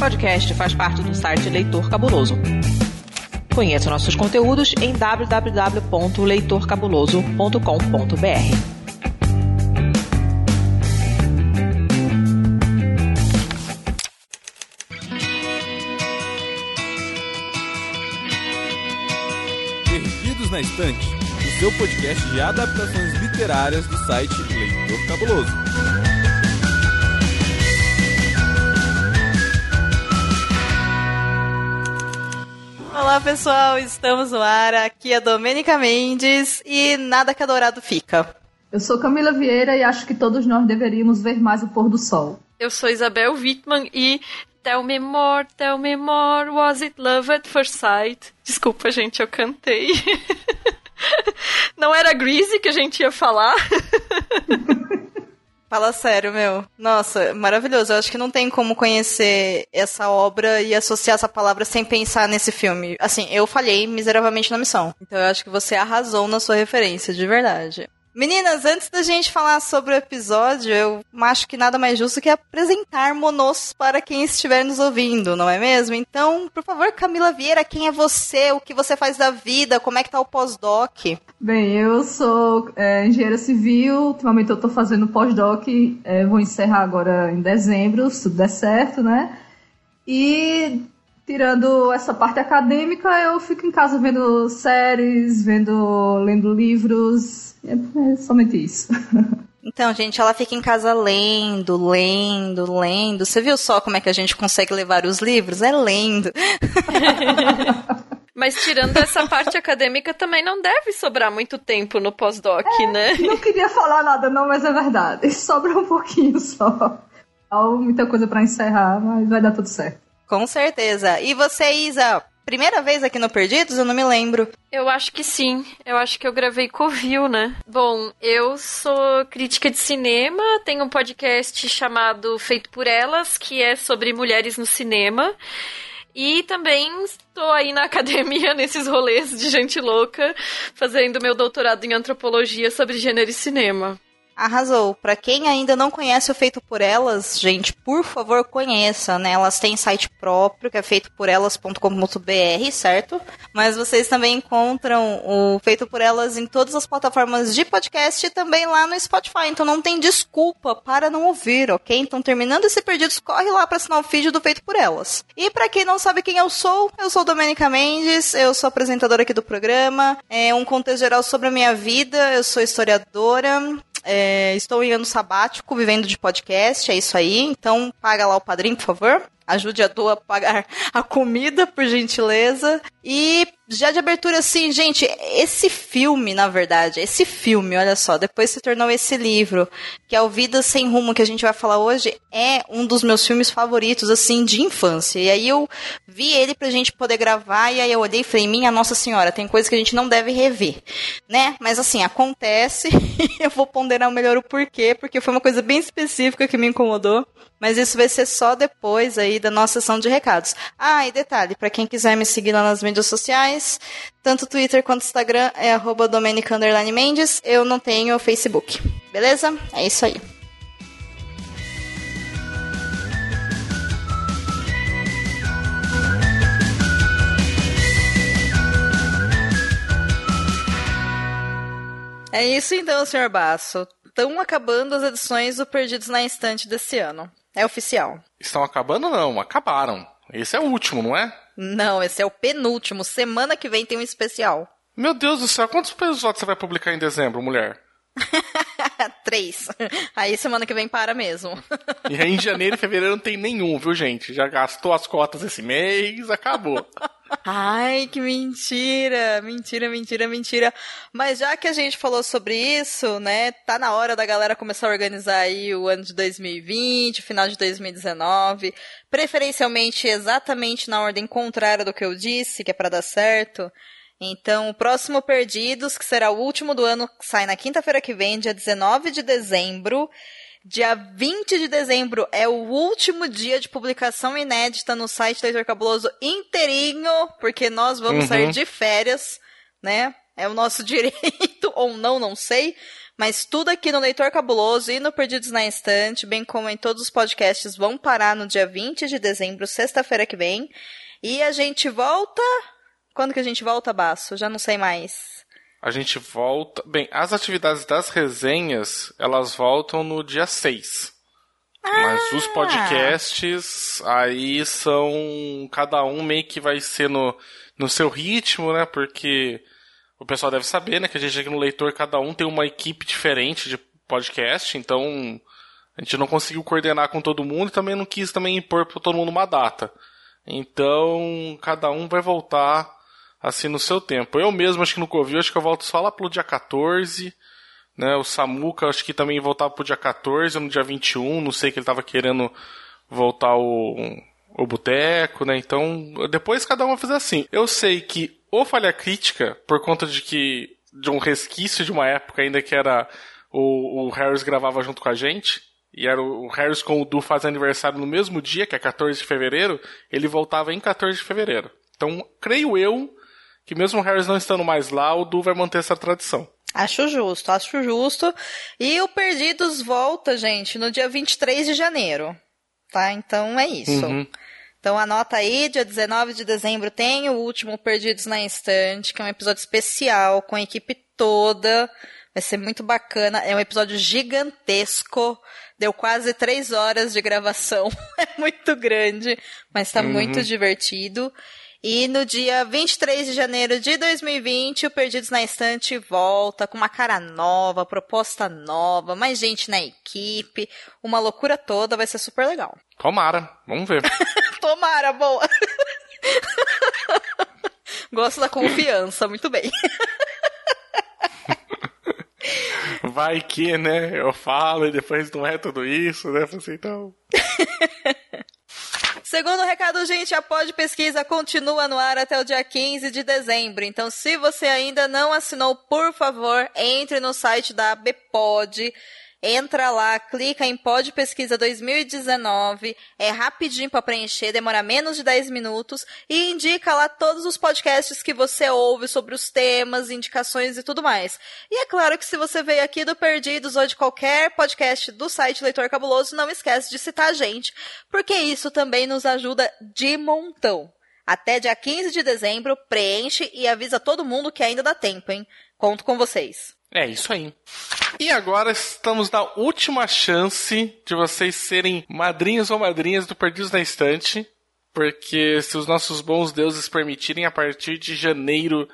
podcast faz parte do site Leitor Cabuloso. Conheça nossos conteúdos em www.leitorcabuloso.com.br. Perdidos na Estante, o seu podcast de adaptações literárias do site Leitor Cabuloso. Olá pessoal, estamos no ar. Aqui é Domênica Mendes e nada que adorado fica. Eu sou Camila Vieira e acho que todos nós deveríamos ver mais o pôr do sol. Eu sou Isabel Wittmann e Tell me more, tell me more, was it love at first sight? Desculpa, gente, eu cantei. Não era Greasy que a gente ia falar? Fala sério, meu. Nossa, maravilhoso. Eu acho que não tem como conhecer essa obra e associar essa palavra sem pensar nesse filme. Assim, eu falhei miseravelmente na missão. Então eu acho que você arrasou na sua referência, de verdade. Meninas, antes da gente falar sobre o episódio, eu acho que nada mais justo que apresentarmos-nos para quem estiver nos ouvindo, não é mesmo? Então, por favor, Camila Vieira, quem é você? O que você faz da vida? Como é que tá o pós-doc? Bem, eu sou é, engenheira civil, ultimamente eu tô fazendo pós-doc, é, vou encerrar agora em dezembro, se tudo der certo, né? E tirando essa parte acadêmica, eu fico em casa vendo séries, vendo, lendo livros, é, é somente isso. Então, gente, ela fica em casa lendo, lendo, lendo. Você viu só como é que a gente consegue levar os livros? É lendo. Mas tirando essa parte acadêmica, também não deve sobrar muito tempo no pós-doc, é, né? Não queria falar nada, não, mas é verdade. Sobra um pouquinho só. Há muita coisa para encerrar, mas vai dar tudo certo. Com certeza. E você, Isa? Primeira vez aqui no Perdidos? Eu não me lembro. Eu acho que sim. Eu acho que eu gravei Covil, né? Bom, eu sou crítica de cinema, tenho um podcast chamado Feito por Elas, que é sobre mulheres no cinema. E também estou aí na academia, nesses rolês de gente louca, fazendo meu doutorado em antropologia sobre gênero e cinema. Arrasou. Para quem ainda não conhece o Feito por Elas, gente, por favor, conheça, né? Elas têm site próprio, que é feitoporelas.com.br, certo? Mas vocês também encontram o Feito por Elas em todas as plataformas de podcast e também lá no Spotify. Então não tem desculpa para não ouvir, ok? Então terminando esse Perdidos, corre lá para assinar o feed do Feito por Elas. E para quem não sabe quem eu sou, eu sou Domenica Mendes, eu sou apresentadora aqui do programa. É um contexto geral sobre a minha vida, eu sou historiadora, é, estou em ano sabático, vivendo de podcast, é isso aí. Então, paga lá o padrinho, por favor. Ajude a tua a pagar a comida, por gentileza. E já de abertura, assim, gente, esse filme, na verdade, esse filme, olha só, depois se tornou esse livro, que é o Vida Sem Rumo, que a gente vai falar hoje, é um dos meus filmes favoritos, assim, de infância. E aí eu vi ele pra gente poder gravar, e aí eu olhei e falei, minha Nossa Senhora, tem coisa que a gente não deve rever, né? Mas assim, acontece, eu vou ponderar melhor o porquê, porque foi uma coisa bem específica que me incomodou. Mas isso vai ser só depois aí da nossa sessão de recados. Ah, e detalhe, para quem quiser me seguir lá nas mídias sociais, tanto Twitter quanto Instagram é arroba Mendes. Eu não tenho Facebook. Beleza? É isso aí. É isso então, Sr. Basso. Estão acabando as edições do Perdidos na Instante desse ano. É oficial. Estão acabando não, acabaram. Esse é o último, não é? Não, esse é o penúltimo. Semana que vem tem um especial. Meu Deus do céu, quantos episódios você vai publicar em dezembro, mulher? Três. Aí semana que vem para mesmo. E aí em janeiro e fevereiro não tem nenhum, viu, gente? Já gastou as cotas esse mês, acabou. Ai, que mentira! Mentira, mentira, mentira. Mas já que a gente falou sobre isso, né, tá na hora da galera começar a organizar aí o ano de 2020, final de 2019, preferencialmente exatamente na ordem contrária do que eu disse, que é para dar certo. Então, o próximo Perdidos, que será o último do ano, sai na quinta-feira que vem, dia 19 de dezembro. Dia 20 de dezembro é o último dia de publicação inédita no site Leitor Cabuloso inteirinho, porque nós vamos uhum. sair de férias, né? É o nosso direito, ou não, não sei. mas tudo aqui no Leitor Cabuloso e no Perdidos na Estante, bem como em todos os podcasts, vão parar no dia 20 de dezembro, sexta-feira que vem. E a gente volta. Quando que a gente volta, Baço? Já não sei mais. A gente volta. Bem, as atividades das resenhas, elas voltam no dia 6. Mas os Ah! podcasts aí são. Cada um meio que vai ser no, no seu ritmo, né? Porque o pessoal deve saber, né? Que a gente aqui no Leitor, cada um tem uma equipe diferente de podcast, então a gente não conseguiu coordenar com todo mundo e também não quis também impor para todo mundo uma data. Então, cada um vai voltar assim no seu tempo. Eu mesmo, acho que no Covil, acho que eu volto só lá pelo dia 14 né? O Samuca acho que também voltava pro dia 14, no dia 21, não sei que ele tava querendo voltar o, o boteco, né? Então, depois cada um fazer assim. Eu sei que o Falha Crítica, por conta de que de um resquício de uma época ainda que era o, o Harris gravava junto com a gente, e era o Harris com o Du faz aniversário no mesmo dia, que é 14 de fevereiro, ele voltava em 14 de fevereiro. Então, creio eu que mesmo o Harris não estando mais lá, o Du vai manter essa tradição. Acho justo, acho justo. E o Perdidos volta, gente, no dia 23 de janeiro. Tá? Então é isso. Uhum. Então anota aí, dia 19 de dezembro tem o último Perdidos na Estante, que é um episódio especial com a equipe toda. Vai ser muito bacana. É um episódio gigantesco. Deu quase três horas de gravação. É muito grande, mas tá muito divertido. E no dia 23 de janeiro de 2020, o Perdidos na Estante volta com uma cara nova, proposta nova, mais gente na equipe, uma loucura toda, vai ser super legal. Tomara, vamos ver. Tomara, boa! Gosto da confiança, muito bem. Vai que, né? Eu falo e depois não é tudo isso, né? Assim, então. Segundo recado, gente, a Pod Pesquisa continua no ar até o dia 15 de dezembro. Então, se você ainda não assinou, por favor, entre no site da ABPod. Entra lá, clica em Pod Pesquisa 2019. É rapidinho para preencher, demora menos de 10 minutos. E indica lá todos os podcasts que você ouve sobre os temas, indicações e tudo mais. E é claro que se você veio aqui do Perdidos ou de qualquer podcast do site Leitor Cabuloso, não esquece de citar a gente, porque isso também nos ajuda de montão. Até dia 15 de dezembro, preenche e avisa todo mundo que ainda dá tempo, hein? Conto com vocês. É isso aí. E agora estamos na última chance de vocês serem madrinhos ou madrinhas do Perdidos na Estante. Porque se os nossos bons deuses permitirem, a partir de janeiro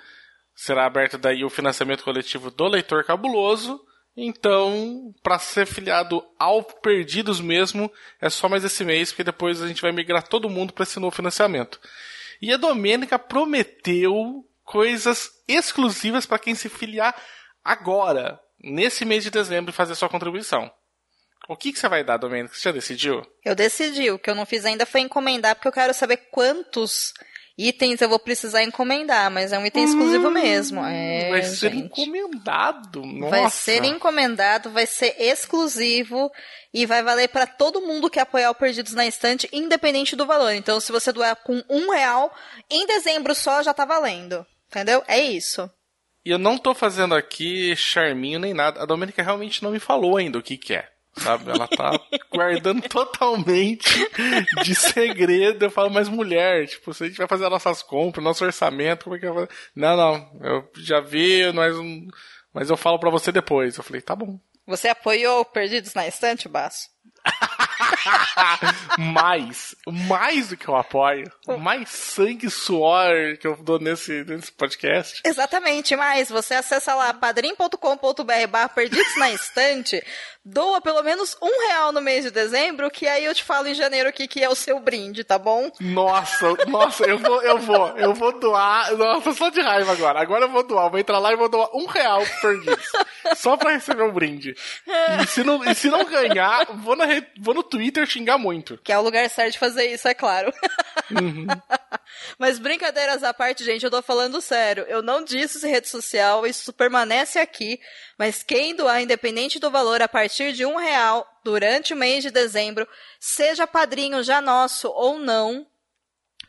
será aberto daí o financiamento coletivo do Leitor Cabuloso. Então, para ser filiado ao Perdidos mesmo, é só mais esse mês, porque depois a gente vai migrar todo mundo para esse novo financiamento. E a Domênica prometeu coisas exclusivas para quem se filiar agora, nesse mês de dezembro, fazer sua contribuição. O que, que você vai dar, Domênica? Você já decidiu? Eu decidi, o que eu não fiz ainda foi encomendar, porque eu quero saber quantos itens eu vou precisar encomendar, mas é um item exclusivo mesmo. É, vai ser gente. encomendado. Nossa. Vai ser encomendado, vai ser exclusivo e vai valer para todo mundo que apoiar o Perdidos na Estante, independente do valor. Então, se você doar com um real, em dezembro só já tá valendo. Entendeu? É isso. E eu não tô fazendo aqui charminho nem nada. A Domênica realmente não me falou ainda o que que é. Sabe? Ela tá guardando totalmente de segredo. Eu falo, mas mulher, tipo, se a gente vai fazer as nossas compras, nosso orçamento, como é que vai fazer? Não, não, eu já vi, mas, um- mas eu falo pra você depois. Eu falei, tá bom. Você apoiou o Perdidos na Estante, Baço? mais, mais do que eu apoio, mais sangue e suor que eu dou nesse, nesse podcast. Exatamente, mas você acessa lá padrim.com.br barra perdidos na estante, doa pelo menos um real no mês de dezembro, que aí eu te falo em janeiro o que, que é o seu brinde, tá bom? Nossa, nossa, eu vou, eu vou, eu vou doar. Nossa, só de raiva agora. Agora eu vou doar, vou entrar lá e vou doar um real perdidos. Só pra receber um brinde. E se não, e se não ganhar, vou, na, vou no Twitter xingar muito. Que é o lugar certo de fazer isso, é claro. Mas brincadeiras à parte, gente, eu tô falando sério. Eu não disse isso em rede social, isso permanece aqui. Mas quem doar, independente do valor, a partir de um real durante o mês de dezembro, seja padrinho já nosso ou não,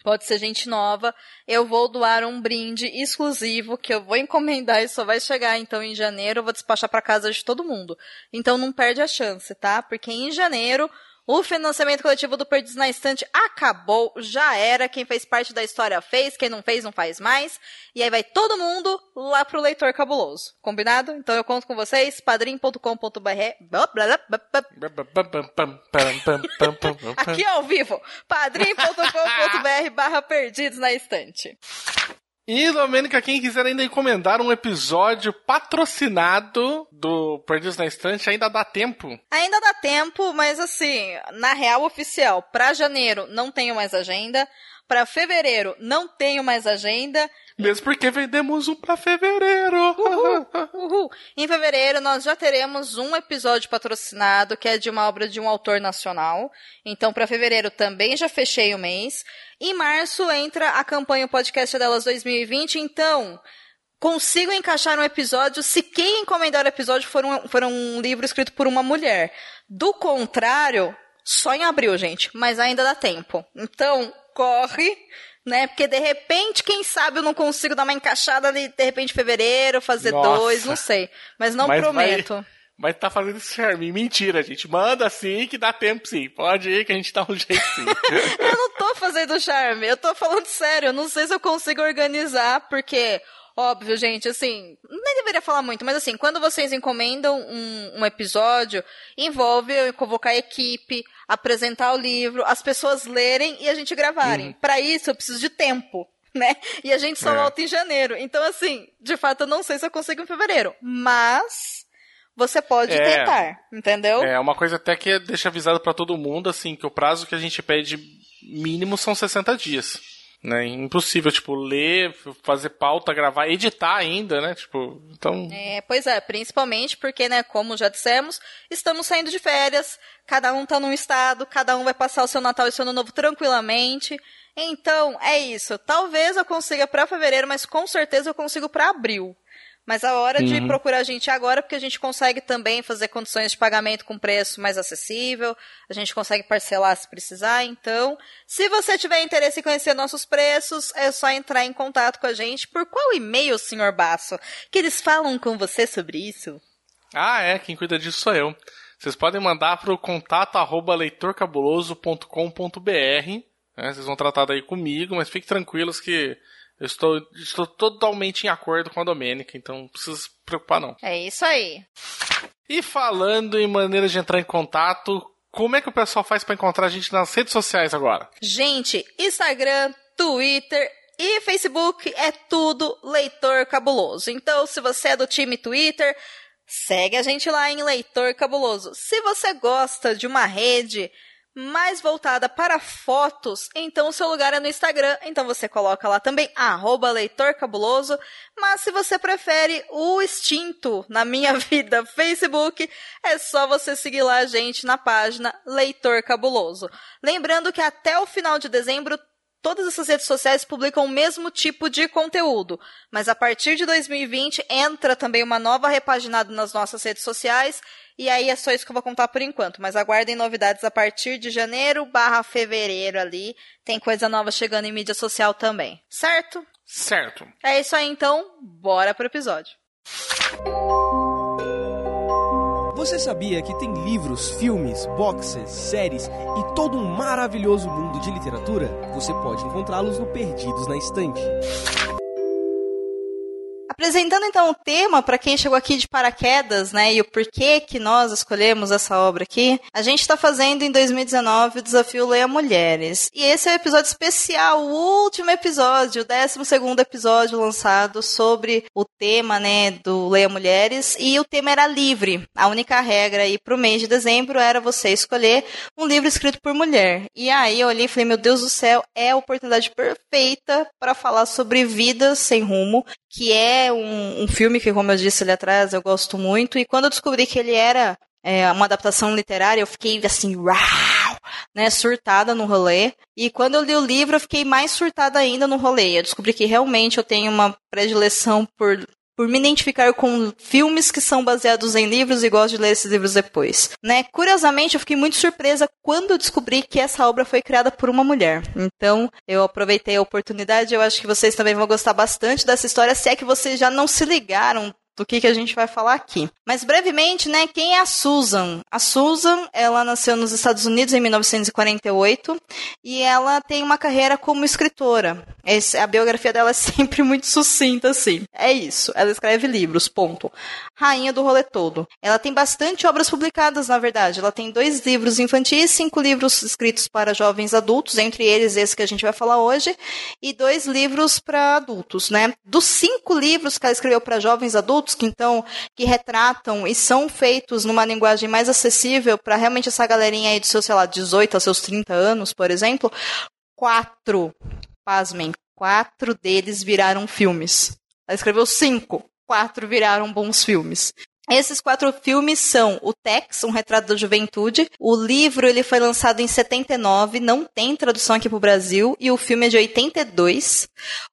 pode ser gente nova. Eu vou doar um brinde exclusivo que eu vou encomendar e só vai chegar então em janeiro. Eu vou despachar para casa de todo mundo. Então não perde a chance, tá? Porque em janeiro o financiamento coletivo do Perdidos na Estante acabou, já era. Quem fez parte da história fez, quem não fez não faz mais. E aí vai todo mundo lá pro leitor cabuloso. Combinado? Então eu conto com vocês, padrim.com.br. Aqui ao vivo, padrim.com.br barra Perdidos na Estante. E, Domênica, quem quiser ainda encomendar um episódio patrocinado do Perdidos na Estante, ainda dá tempo? Ainda dá tempo, mas assim, na real oficial, para janeiro não tenho mais agenda, para fevereiro não tenho mais agenda. Mesmo porque vendemos um para fevereiro. Uhul, uhul. Em fevereiro nós já teremos um episódio patrocinado que é de uma obra de um autor nacional. Então para fevereiro também já fechei o mês. Em março entra a campanha Podcast Delas 2020, então consigo encaixar um episódio se quem encomendar o episódio for um, for um livro escrito por uma mulher. Do contrário, só em abril, gente, mas ainda dá tempo. Então, corre, né? Porque de repente, quem sabe eu não consigo dar uma encaixada ali, de repente, fevereiro, fazer Nossa. dois, não sei. Mas não Mas prometo. vai- Mas tá fazendo isso, Charmin. Mentira, gente. Manda sim que dá tempo sim. Pode ir que a gente dá um jeito sim. Eu não tô fazendo charme, eu tô falando sério. Eu não sei se eu consigo organizar, porque, óbvio, gente, assim, nem deveria falar muito, mas assim, quando vocês encomendam um, um episódio, envolve eu convocar a equipe, apresentar o livro, as pessoas lerem e a gente gravarem. Pra isso, eu preciso de tempo. Né? E a gente só É. volta em janeiro. Então, assim, de fato, eu não sei se eu consigo em fevereiro. Mas você pode É. tentar, entendeu? É uma coisa até que deixa avisado pra todo mundo, assim, que o prazo que a gente pede mínimo são 60 dias. Né? Impossível, tipo, ler, fazer pauta, gravar, editar ainda, né? Tipo, então. É, pois é, principalmente porque, né, como já dissemos, estamos saindo de férias, cada um tá num estado, cada um vai passar o seu Natal e o seu Ano Novo tranquilamente. Então, é isso. Talvez eu consiga pra fevereiro, mas com certeza eu consigo pra abril. Mas a hora de Uhum. procurar a gente é agora, porque a gente consegue também fazer condições de pagamento com preço mais acessível, a gente consegue parcelar se precisar. Então, se você tiver interesse em conhecer nossos preços, é só entrar em contato com a gente. Por qual e-mail, senhor Basso? Que eles falam com você sobre isso? Ah, é, quem cuida disso sou eu. Vocês podem mandar para o contato arroba leitorcabuloso.com.br. Né? Vocês vão tratar daí comigo, mas fiquem tranquilos que eu estou, estou totalmente em acordo com a Domênica, então não precisa se preocupar não. É isso aí. E falando em maneiras de entrar em contato, como é que o pessoal faz para encontrar a gente nas redes sociais agora? Gente, Instagram, Twitter e Facebook é tudo Leitor Cabuloso. Então, se você é do time Twitter, segue a gente lá em Leitor Cabuloso. Se você gosta de uma rede mais voltada para fotos, então o seu lugar é no Instagram. Então você coloca lá também, arroba Leitor Cabuloso. Mas se você prefere o extinto na minha vida Facebook, é só você seguir lá a gente na página Leitor Cabuloso. Lembrando que até o final de dezembro todas essas redes sociais publicam o mesmo tipo de conteúdo, mas a partir de 2020 entra também uma nova repaginada nas nossas redes sociais, e aí é só isso que eu vou contar por enquanto, mas aguardem novidades a partir de janeiro barra fevereiro ali, tem coisa nova chegando em mídia social também, certo? Certo. É isso aí então, bora pro episódio. Você sabia que tem livros, filmes, boxes, séries e todo um maravilhoso mundo de literatura? Você pode encontrá-los no Perdidos na Estante. Apresentando então o tema para quem chegou aqui de paraquedas, né, e o porquê que nós escolhemos essa obra aqui, a gente está fazendo em 2019 o desafio Leia Mulheres. E esse é o episódio especial, o último episódio, o 12 segundo episódio lançado sobre o tema, né, do Leia Mulheres, e o tema era livre. A única regra aí pro mês de dezembro era você escolher um livro escrito por mulher. E aí eu olhei e falei, meu Deus do céu, é a oportunidade perfeita para falar sobre Vidas Sem Rumo, que é um, um filme que, como eu disse ali atrás, eu gosto muito. E quando eu descobri que ele era é, uma adaptação literária, eu fiquei assim, uau! Né, surtada no rolê. E quando eu li o livro, eu fiquei mais surtada ainda no rolê. Eu descobri que realmente eu tenho uma predileção por por me identificar com filmes que são baseados em livros e gosto de ler esses livros depois. Né? Curiosamente, eu fiquei muito surpresa quando descobri que essa obra foi criada por uma mulher. Então, eu aproveitei a oportunidade, eu acho que vocês também vão gostar bastante dessa história, se é que vocês já não se ligaram do que, que a gente vai falar aqui. Mas brevemente, né, quem é a Susan? A Susan, ela nasceu nos Estados Unidos em 1948 e ela tem uma carreira como escritora. Esse, a biografia dela é sempre muito sucinta, assim. É isso. Ela escreve livros, ponto. Rainha do rolê todo. Ela tem bastante obras publicadas, na verdade. Ela tem dois livros infantis, cinco livros escritos para jovens adultos, entre eles esse que a gente vai falar hoje, e dois livros para adultos, né? Dos cinco livros que ela escreveu para jovens adultos, que então que retratam e são feitos numa linguagem mais acessível para realmente essa galerinha aí de seus, sei lá, 18 aos seus 30 anos, por exemplo, quatro, pasmem, quatro deles viraram filmes. Ela escreveu cinco, quatro viraram bons filmes. Esses quatro filmes são o Tex, um retrato da juventude. O livro ele foi lançado em 79, não tem tradução aqui para o Brasil, e o filme é de 82.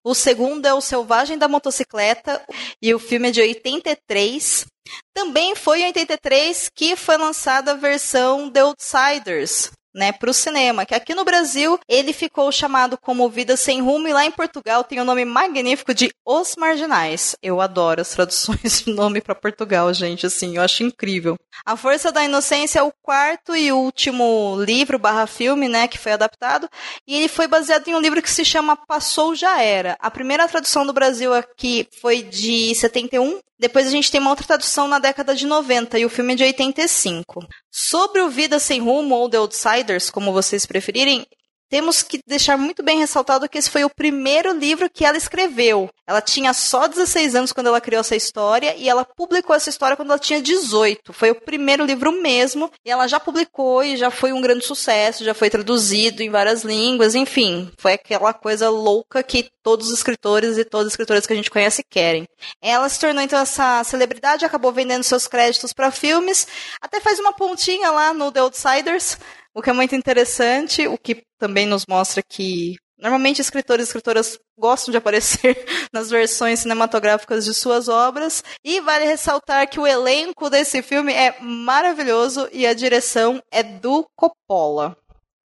O segundo é o Selvagem da Motocicleta, e o filme é de 83. Também foi em 83 que foi lançada a versão The Outsiders, né, para o cinema, que aqui no Brasil ele ficou chamado como Vida Sem Rumo e lá em Portugal tem o nome magnífico de Os Marginais. Eu adoro as traduções de nome para Portugal, gente, assim, eu acho incrível. A Força da Inocência é o quarto e último livro barra filme, né, que foi adaptado, e ele foi baseado em um livro que se chama Passou Já Era. A primeira tradução do Brasil aqui foi de 71 depois a gente tem uma outra tradução na década de 90 e o filme é de 85. Sobre o Vida Sem Rumo ou The Outsiders, como vocês preferirem, temos que deixar muito bem ressaltado que esse foi o primeiro livro que ela escreveu. Ela tinha só 16 anos quando ela criou essa história e ela publicou essa história quando ela tinha 18. Foi o primeiro livro mesmo e ela já publicou e já foi um grande sucesso, já foi traduzido em várias línguas, enfim, foi aquela coisa louca que todos os escritores e todas as escritoras que a gente conhece querem. Ela se tornou então essa celebridade, acabou vendendo seus créditos para filmes, até faz uma pontinha lá no The Outsiders, o que é muito interessante, o que também nos mostra que normalmente escritores e escritoras gostam de aparecer nas versões cinematográficas de suas obras. E vale ressaltar que o elenco desse filme é maravilhoso e a direção é do Coppola.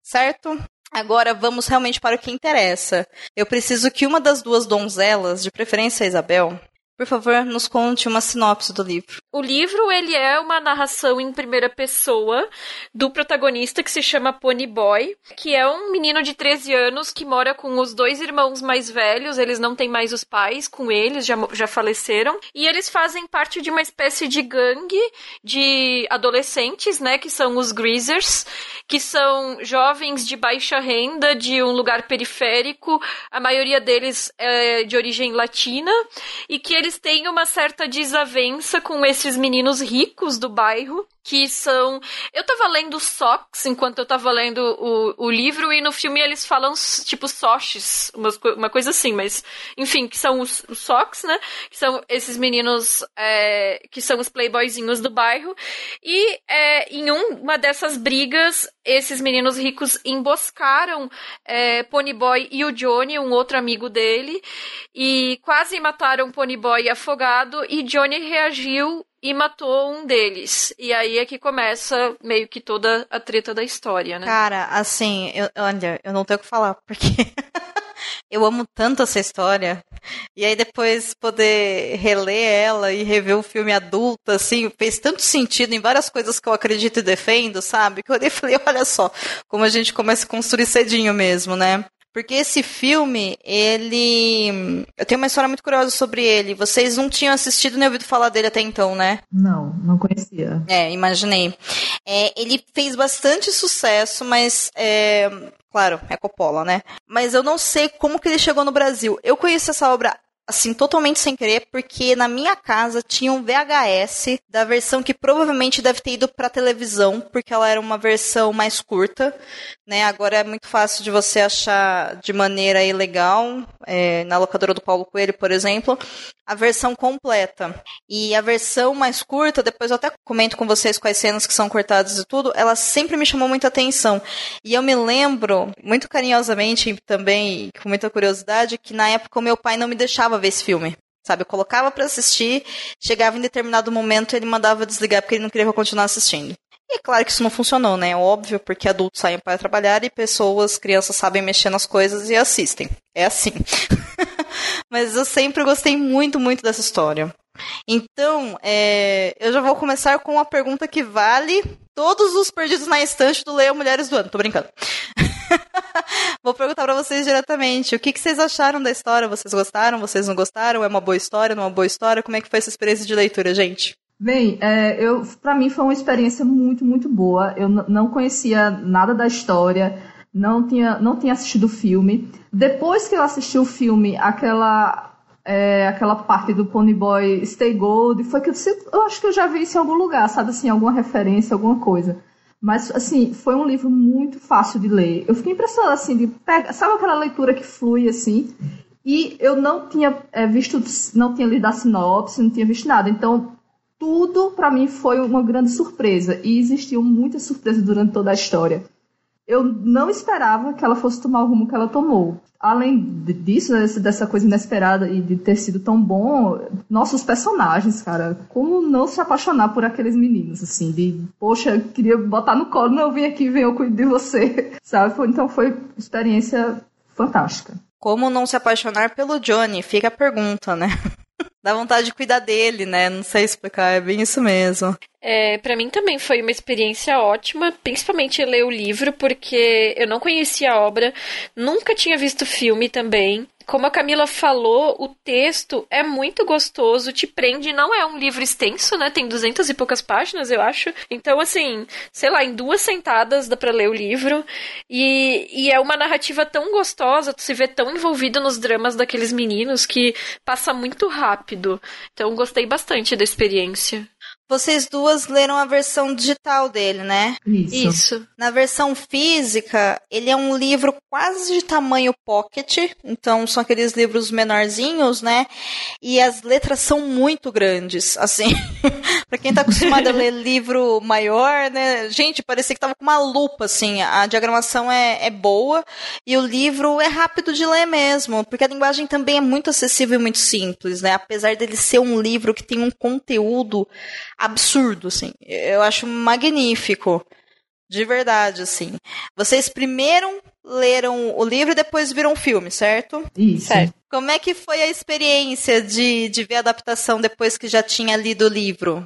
Certo? Agora vamos realmente para o que interessa. Eu preciso que uma das duas donzelas, de preferência a Isabel, por favor, nos conte uma sinopse do livro. O livro, ele é uma narração em primeira pessoa do protagonista que se chama Pony Boy, que é um menino de 13 anos que mora com os dois irmãos mais velhos, eles não têm mais os pais com eles, já, já faleceram, e eles fazem parte de uma espécie de gangue de adolescentes, né, que são os Greasers, que são jovens de baixa renda, de um lugar periférico, a maioria deles é de origem latina, e que eles têm uma certa desavença com esses meninos ricos do bairro, que são. Eu tava lendo Socks enquanto eu tava lendo o, o livro, e no filme eles falam tipo Soches, uma, uma coisa assim, mas enfim, que são os, os Socks, né? Que são esses meninos é, que são os playboyzinhos do bairro. E é, em um, uma dessas brigas, esses meninos ricos emboscaram é, Ponyboy e o Johnny, um outro amigo dele, e quase mataram Ponyboy afogado, e Johnny reagiu e matou um deles. E aí é que começa meio que toda a treta da história, né? Cara, assim, eu, olha, eu não tenho o que falar, porque eu amo tanto essa história. E aí depois poder reler ela e rever o filme adulta, assim, fez tanto sentido em várias coisas que eu acredito e defendo, sabe? Que eu olhei e falei, olha só, como a gente começa a construir cedinho mesmo, né? Porque esse filme, ele. Eu tenho uma história muito curiosa sobre ele. Vocês não tinham assistido nem ouvido falar dele até então, né? Não, não conhecia. É, imaginei. É, ele fez bastante sucesso, mas. É, claro, é Coppola, né? Mas eu não sei como que ele chegou no Brasil. Eu conheço essa obra assim, totalmente sem querer, porque na minha casa tinha um VHS da versão que provavelmente deve ter ido para televisão, porque ela era uma versão mais curta, né? Agora é muito fácil de você achar de maneira ilegal, é, na locadora do Paulo Coelho, por exemplo, a versão completa. E a versão mais curta, depois eu até comento com vocês quais cenas que são cortadas e tudo, ela sempre me chamou muita atenção. E eu me lembro, muito carinhosamente também, com muita curiosidade, que na época o meu pai não me deixava ver esse filme. Sabe, eu colocava para assistir, chegava em determinado momento ele mandava desligar porque ele não queria continuar assistindo. E é claro que isso não funcionou, né? É óbvio, porque adultos saem para trabalhar e pessoas, crianças sabem mexer nas coisas e assistem. É assim. Mas eu sempre gostei muito, muito dessa história. Então, é, eu já vou começar com uma pergunta que vale todos os perdidos na estante do Leia Mulheres do Ano. Tô brincando. vou perguntar para vocês diretamente. O que, que, vocês acharam da história? Vocês gostaram? Vocês não gostaram? É uma boa história? Não é uma boa história? Como é que foi essa experiência de leitura, gente? Bem, é, eu, para mim foi uma experiência muito, muito boa. Eu não conhecia nada da história, não tinha, não tinha assistido o filme. Depois que eu assisti o filme, aquela é, aquela parte do Ponyboy Stay Gold, foi que eu, eu acho que eu já vi isso em algum lugar, sabe assim, alguma referência, alguma coisa. Mas, assim, foi um livro muito fácil de ler. Eu fiquei impressionada, assim, de pegar, sabe aquela leitura que flui, assim? E eu não tinha é, visto, não tinha lido a sinopse, não tinha visto nada. Então, tudo para mim foi uma grande surpresa. E existiu muita surpresa durante toda a história eu não esperava que ela fosse tomar o rumo que ela tomou. Além disso, dessa coisa inesperada e de ter sido tão bom, nossos personagens, cara, como não se apaixonar por aqueles meninos, assim, de, poxa, queria botar no colo, não, vem aqui, vem eu cuido de você, sabe? Então foi experiência fantástica. Como não se apaixonar pelo Johnny? Fica a pergunta, né? Dá vontade de cuidar dele, né? Não sei explicar, é bem isso mesmo. É, para mim também foi uma experiência ótima, principalmente ler o livro, porque eu não conhecia a obra, nunca tinha visto filme também como a Camila falou, o texto é muito gostoso, te prende. Não é um livro extenso, né? Tem duzentas e poucas páginas, eu acho. Então, assim, sei lá, em duas sentadas dá pra ler o livro. E, e é uma narrativa tão gostosa, tu se vê tão envolvido nos dramas daqueles meninos que passa muito rápido. Então, gostei bastante da experiência. Vocês duas leram a versão digital dele, né? Isso. Isso. Na versão física, ele é um livro quase de tamanho pocket, então são aqueles livros menorzinhos, né? E as letras são muito grandes, assim. para quem tá acostumado a ler livro maior, né? Gente, parecia que tava com uma lupa, assim. A diagramação é, é boa e o livro é rápido de ler mesmo, porque a linguagem também é muito acessível e muito simples, né? Apesar dele ser um livro que tem um conteúdo absurdo, assim. Eu acho magnífico. De verdade, assim. Vocês primeiro leram o livro e depois viram o filme, certo? Isso. Certo. Como é que foi a experiência de, de ver a adaptação depois que já tinha lido o livro?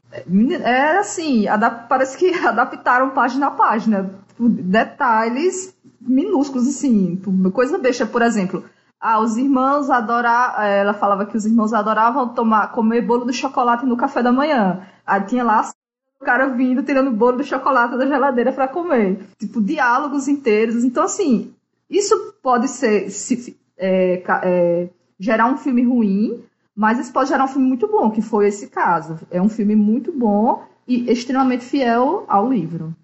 É assim, parece que adaptaram página a página. Detalhes minúsculos, assim. Coisa besta, por exemplo. Ah, os irmãos adoravam. Ela falava que os irmãos adoravam tomar, comer bolo de chocolate no café da manhã. Aí tinha lá o cara vindo, tirando bolo de chocolate da geladeira para comer. Tipo, diálogos inteiros. Então, assim, isso pode ser. Se, é, é, gerar um filme ruim, mas isso pode gerar um filme muito bom, que foi esse caso. É um filme muito bom e extremamente fiel ao livro.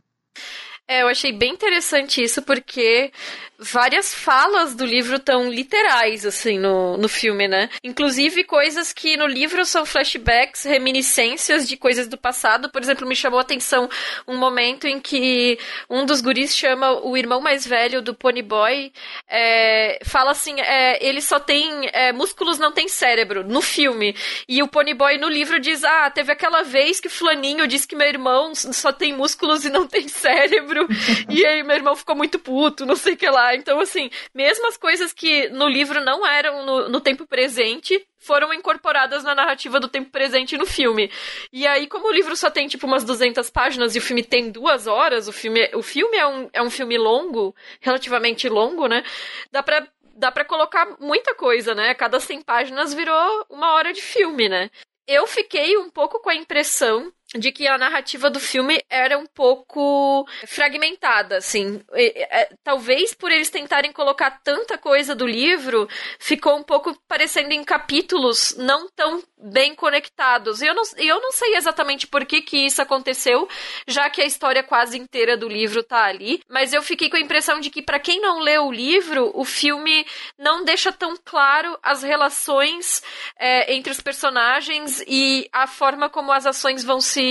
É, eu achei bem interessante isso, porque várias falas do livro tão literais, assim, no, no filme, né? Inclusive coisas que no livro são flashbacks, reminiscências de coisas do passado. Por exemplo, me chamou a atenção um momento em que um dos guris chama o irmão mais velho do Ponyboy, é, fala assim, é, ele só tem é, músculos, não tem cérebro, no filme. E o Ponyboy no livro diz, ah, teve aquela vez que fulaninho disse que meu irmão só tem músculos e não tem cérebro e aí meu irmão ficou muito puto, não sei o que lá. Então, assim, mesmo as coisas que no livro não eram no, no tempo presente, foram incorporadas na narrativa do tempo presente no filme. E aí, como o livro só tem, tipo, umas 200 páginas e o filme tem duas horas, o filme, o filme é, um, é um filme longo, relativamente longo, né? Dá pra, dá pra colocar muita coisa, né? Cada 100 páginas virou uma hora de filme, né? Eu fiquei um pouco com a impressão de que a narrativa do filme era um pouco fragmentada, assim. É, talvez por eles tentarem colocar tanta coisa do livro, ficou um pouco parecendo em capítulos não tão bem conectados. E eu não, eu não sei exatamente por que, que isso aconteceu, já que a história quase inteira do livro tá ali, mas eu fiquei com a impressão de que para quem não leu o livro, o filme não deixa tão claro as relações é, entre os personagens e a forma como as ações vão se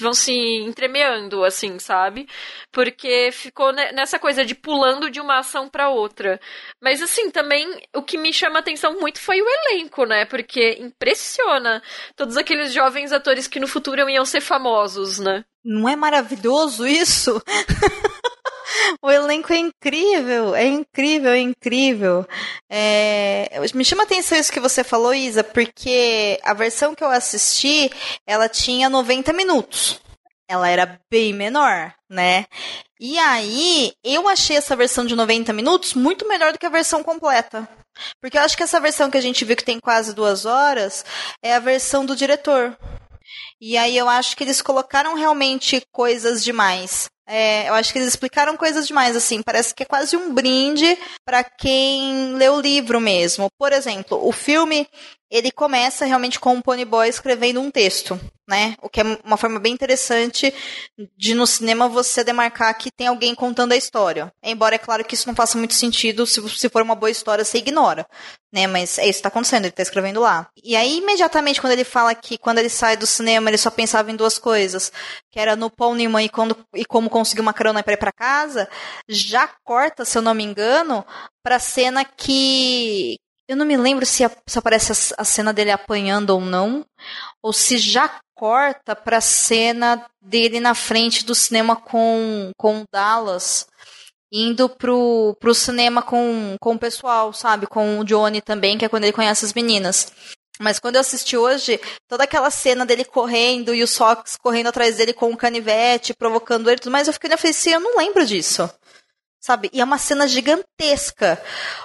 vão se entremeando, assim, sabe? Porque ficou nessa coisa de pulando de uma ação para outra. Mas, assim, também o que me chama atenção muito foi o elenco, né? Porque impressiona todos aqueles jovens atores que no futuro iam ser famosos, né? Não é maravilhoso isso? o elenco é incrível, é incrível, é incrível. É... Me chama atenção isso que você falou, Isa, porque a versão que eu assisti, ela tinha 90 minutos. Ela era bem menor, né? E aí, eu achei essa versão de 90 minutos muito melhor do que a versão completa. Porque eu acho que essa versão que a gente viu que tem quase duas horas é a versão do diretor. E aí eu acho que eles colocaram realmente coisas demais. É, eu acho que eles explicaram coisas demais, assim. Parece que é quase um brinde para quem lê o livro mesmo. Por exemplo, o filme ele começa realmente com o Ponyboy escrevendo um texto, né? O que é uma forma bem interessante de no cinema você demarcar que tem alguém contando a história. Embora é claro que isso não faça muito sentido, se, se for uma boa história, você ignora, né? Mas é isso que está acontecendo, ele está escrevendo lá. E aí, imediatamente, quando ele fala que quando ele sai do cinema, ele só pensava em duas coisas, que era no Newman e, quando, e como conseguir uma carona para ir para casa, já corta, se eu não me engano, para cena que eu não me lembro se, a, se aparece a, a, cena dele apanhando ou não, ou se já corta pra cena dele na frente do cinema com, com Dallas, indo pro, pro cinema com, com o pessoal, sabe? Com o Johnny também, que é quando ele conhece as meninas. Mas quando eu assisti hoje, toda aquela cena dele correndo e o Sox correndo atrás dele com o canivete, provocando ele, mas eu fiquei na assim, eu não lembro disso sabe? E é uma cena gigantesca.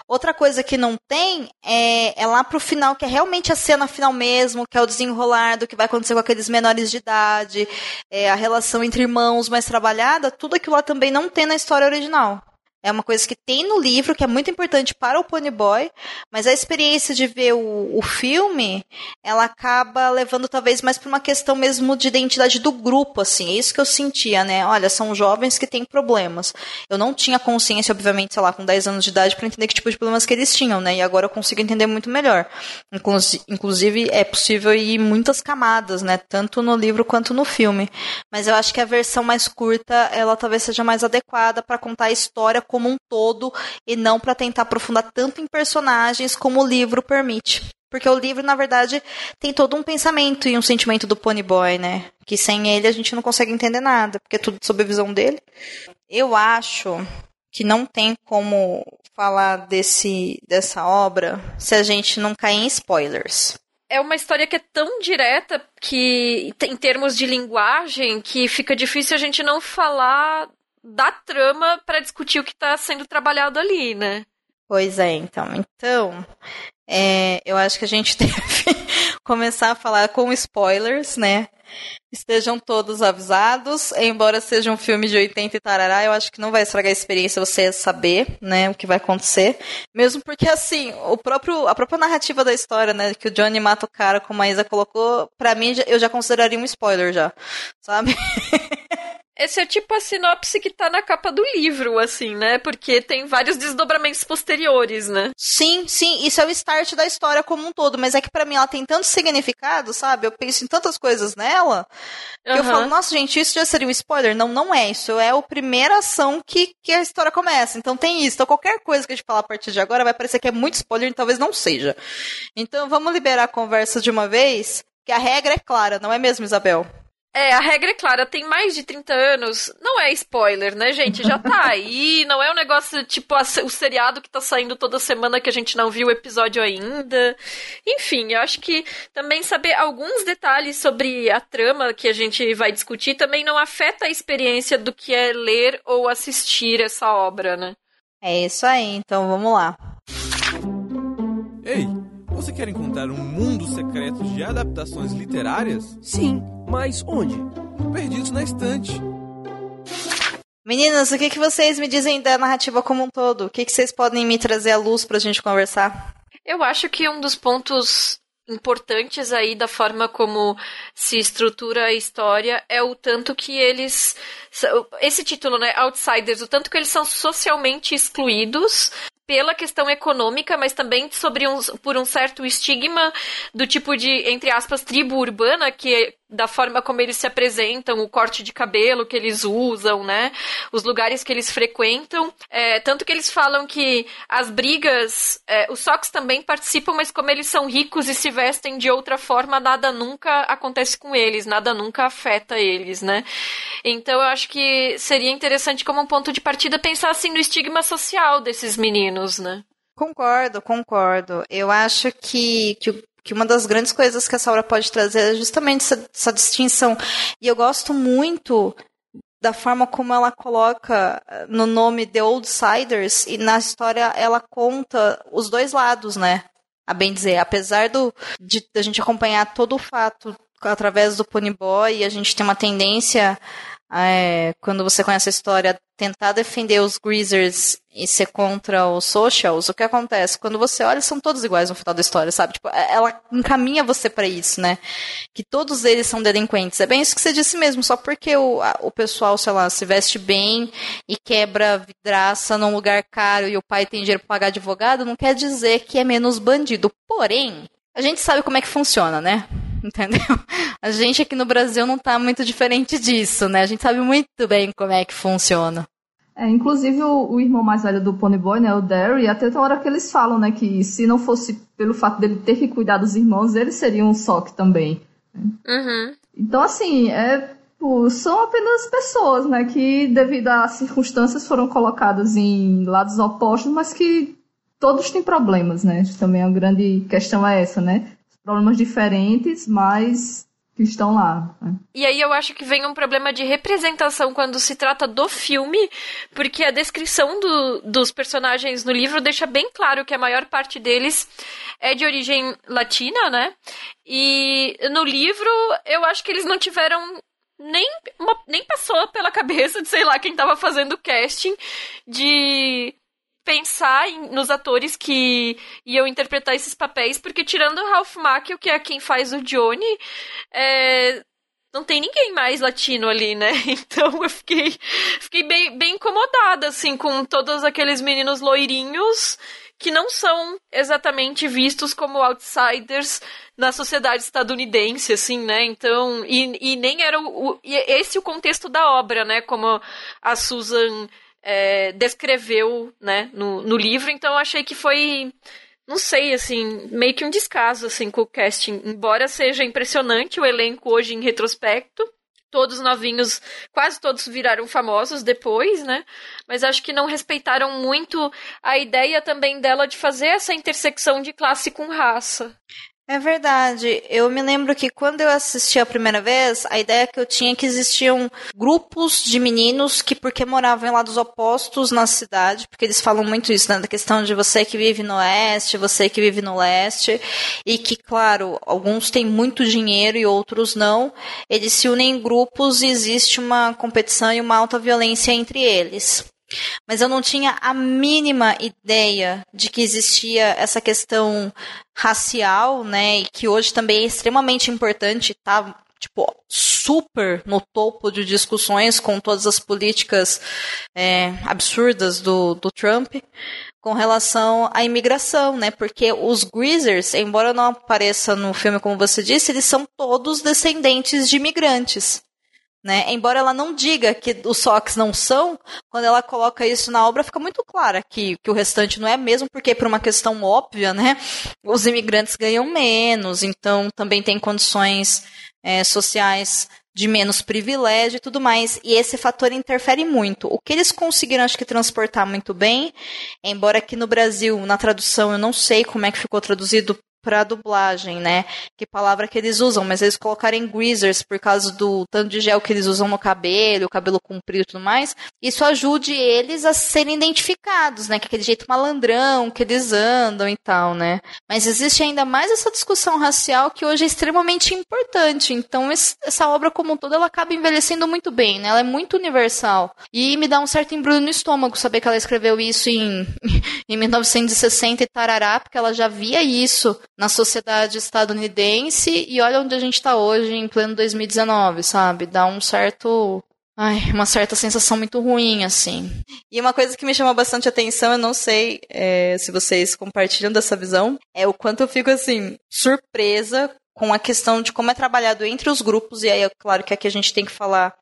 Outra coisa que não tem é, é lá pro final, que é realmente a cena final mesmo, que é o desenrolar do que vai acontecer com aqueles menores de idade, é, a relação entre irmãos mais trabalhada, tudo aquilo lá também não tem na história original. É uma coisa que tem no livro, que é muito importante para o Pony Boy, mas a experiência de ver o, o filme, ela acaba levando talvez mais para uma questão mesmo de identidade do grupo, assim. É isso que eu sentia, né? Olha, são jovens que têm problemas. Eu não tinha consciência, obviamente, sei lá, com 10 anos de idade, para entender que tipo de problemas que eles tinham, né? E agora eu consigo entender muito melhor. Inclusive, é possível ir muitas camadas, né? Tanto no livro quanto no filme. Mas eu acho que a versão mais curta, ela talvez seja mais adequada para contar a história como um todo e não para tentar aprofundar tanto em personagens como o livro permite. Porque o livro, na verdade, tem todo um pensamento e um sentimento do Pony Boy, né? Que sem ele a gente não consegue entender nada, porque é tudo sob a visão dele. Eu acho que não tem como falar desse, dessa obra se a gente não cair em spoilers é uma história que é tão direta que, em termos de linguagem, que fica difícil a gente não falar da trama para discutir o que está sendo trabalhado ali, né? Pois é, então. Então, é, eu acho que a gente deve começar a falar com spoilers, né? Estejam todos avisados, embora seja um filme de 80 e tarará, eu acho que não vai estragar a experiência você saber, né, o que vai acontecer. Mesmo porque, assim, o próprio, a própria narrativa da história, né, que o Johnny mata o cara, como a Isa colocou, pra mim, eu já consideraria um spoiler já, sabe? Esse é tipo a sinopse que tá na capa do livro, assim, né? Porque tem vários desdobramentos posteriores, né? Sim, sim, isso é o start da história como um todo, mas é que para mim ela tem tanto significado, sabe? Eu penso em tantas coisas nela, que uhum. eu falo, nossa, gente, isso já seria um spoiler? Não, não é. Isso é a primeira ação que, que a história começa. Então tem isso. Então qualquer coisa que a gente falar a partir de agora vai parecer que é muito spoiler e talvez não seja. Então vamos liberar a conversa de uma vez, que a regra é clara, não é mesmo, Isabel? É, a regra é clara, tem mais de 30 anos, não é spoiler, né, gente? Já tá aí, não é um negócio tipo a, o seriado que tá saindo toda semana que a gente não viu o episódio ainda. Enfim, eu acho que também saber alguns detalhes sobre a trama que a gente vai discutir também não afeta a experiência do que é ler ou assistir essa obra, né? É isso aí, então vamos lá. Ei, você quer encontrar um mundo secreto de adaptações literárias? Sim, mas onde? Perdidos na estante. Meninas, o que, que vocês me dizem da narrativa como um todo? O que, que vocês podem me trazer à luz pra gente conversar? Eu acho que um dos pontos importantes aí da forma como se estrutura a história é o tanto que eles esse título, né, Outsiders, o tanto que eles são socialmente excluídos pela questão econômica, mas também sobre um, por um certo estigma do tipo de, entre aspas, tribo urbana, que da forma como eles se apresentam, o corte de cabelo que eles usam, né? Os lugares que eles frequentam. É, tanto que eles falam que as brigas, é, os Sox também participam, mas como eles são ricos e se vestem de outra forma, nada nunca acontece com eles, nada nunca afeta eles, né? Então eu acho que seria interessante como um ponto de partida pensar assim no estigma social desses meninos, né? Concordo, concordo. Eu acho que, que, que uma das grandes coisas que essa obra pode trazer é justamente essa, essa distinção. E eu gosto muito da forma como ela coloca eh, no nome The Outsiders e na história ela conta os dois lados, né? A bem dizer, apesar do de a gente acompanhar todo o fato através do Pony Boy, a gente tem uma tendência é, quando você conhece a história, tentar defender os Greasers e ser contra os Socials, o que acontece? Quando você olha, são todos iguais no final da história, sabe? Tipo, é, ela encaminha você para isso, né? Que todos eles são delinquentes. É bem isso que você disse mesmo, só porque o, a, o pessoal, sei lá, se veste bem e quebra vidraça num lugar caro e o pai tem dinheiro pra pagar advogado, não quer dizer que é menos bandido. Porém, a gente sabe como é que funciona, né? entendeu? A gente aqui no Brasil não está muito diferente disso, né? A gente sabe muito bem como é que funciona. É, inclusive o, o, irmão mais velho do Ponyboy, né, o Derry, até tem hora que eles falam, né, que se não fosse pelo fato dele ter que cuidar dos irmãos, ele seria um Sock também. Uhum. Então, assim, é, são apenas pessoas, né, que devido às circunstâncias foram colocadas em lados opostos, mas que todos têm problemas, né? Também a grande questão é essa, né? Problemas diferentes, mas que estão lá. Né? E aí eu acho que vem um problema de representação quando se trata do filme, porque a descrição do, dos personagens no livro deixa bem claro que a maior parte deles é de origem latina, né? E no livro eu acho que eles não tiveram nem, uma, nem passou pela cabeça de sei lá quem estava fazendo o casting de pensar em, nos atores que iam interpretar esses papéis, porque tirando o Ralph Macchio, que é quem faz o Johnny, é, não tem ninguém mais latino ali, né? Então eu fiquei, fiquei bem, bem incomodada, assim, com todos aqueles meninos loirinhos que não são exatamente vistos como outsiders na sociedade estadunidense, assim, né? Então, e, e nem era o, o esse o contexto da obra, né? Como a Susan é, descreveu né, no, no livro, então eu achei que foi não sei, assim, meio que um descaso, assim, com o casting. Embora seja impressionante o elenco hoje em retrospecto, todos novinhos, quase todos viraram famosos depois, né? Mas acho que não respeitaram muito a ideia também dela de fazer essa intersecção de classe com raça. É verdade. Eu me lembro que quando eu assisti a primeira vez, a ideia que eu tinha é que existiam grupos de meninos que, porque moravam em lados opostos na cidade, porque eles falam muito isso, né? Da questão de você que vive no oeste, você que vive no leste, e que, claro, alguns têm muito dinheiro e outros não. Eles se unem em grupos e existe uma competição e uma alta violência entre eles. Mas eu não tinha a mínima ideia de que existia essa questão racial, né? E que hoje também é extremamente importante, tá? Tipo, super no topo de discussões com todas as políticas é, absurdas do, do Trump com relação à imigração, né? Porque os Greasers, embora não apareça no filme como você disse, eles são todos descendentes de imigrantes. Né? Embora ela não diga que os Sox não são, quando ela coloca isso na obra, fica muito clara que, que o restante não é mesmo, porque por uma questão óbvia, né? Os imigrantes ganham menos, então também tem condições é, sociais de menos privilégio e tudo mais. E esse fator interfere muito. O que eles conseguiram, acho que, transportar muito bem, embora aqui no Brasil, na tradução, eu não sei como é que ficou traduzido para dublagem, né? Que palavra que eles usam, mas eles colocarem greasers por causa do tanto de gel que eles usam no cabelo, o cabelo comprido e tudo mais, isso ajude eles a serem identificados, né? Que aquele jeito malandrão que eles andam e tal, né? Mas existe ainda mais essa discussão racial que hoje é extremamente importante. Então essa obra como um todo ela acaba envelhecendo muito bem, né? Ela é muito universal e me dá um certo embrulho no estômago saber que ela escreveu isso em em 1960 e tarará, porque ela já via isso na sociedade estadunidense e olha onde a gente está hoje, em pleno 2019, sabe? Dá um certo ai, uma certa sensação muito ruim, assim. E uma coisa que me chama bastante atenção, eu não sei é, se vocês compartilham dessa visão, é o quanto eu fico, assim, surpresa com a questão de como é trabalhado entre os grupos, e aí é claro que aqui a gente tem que falar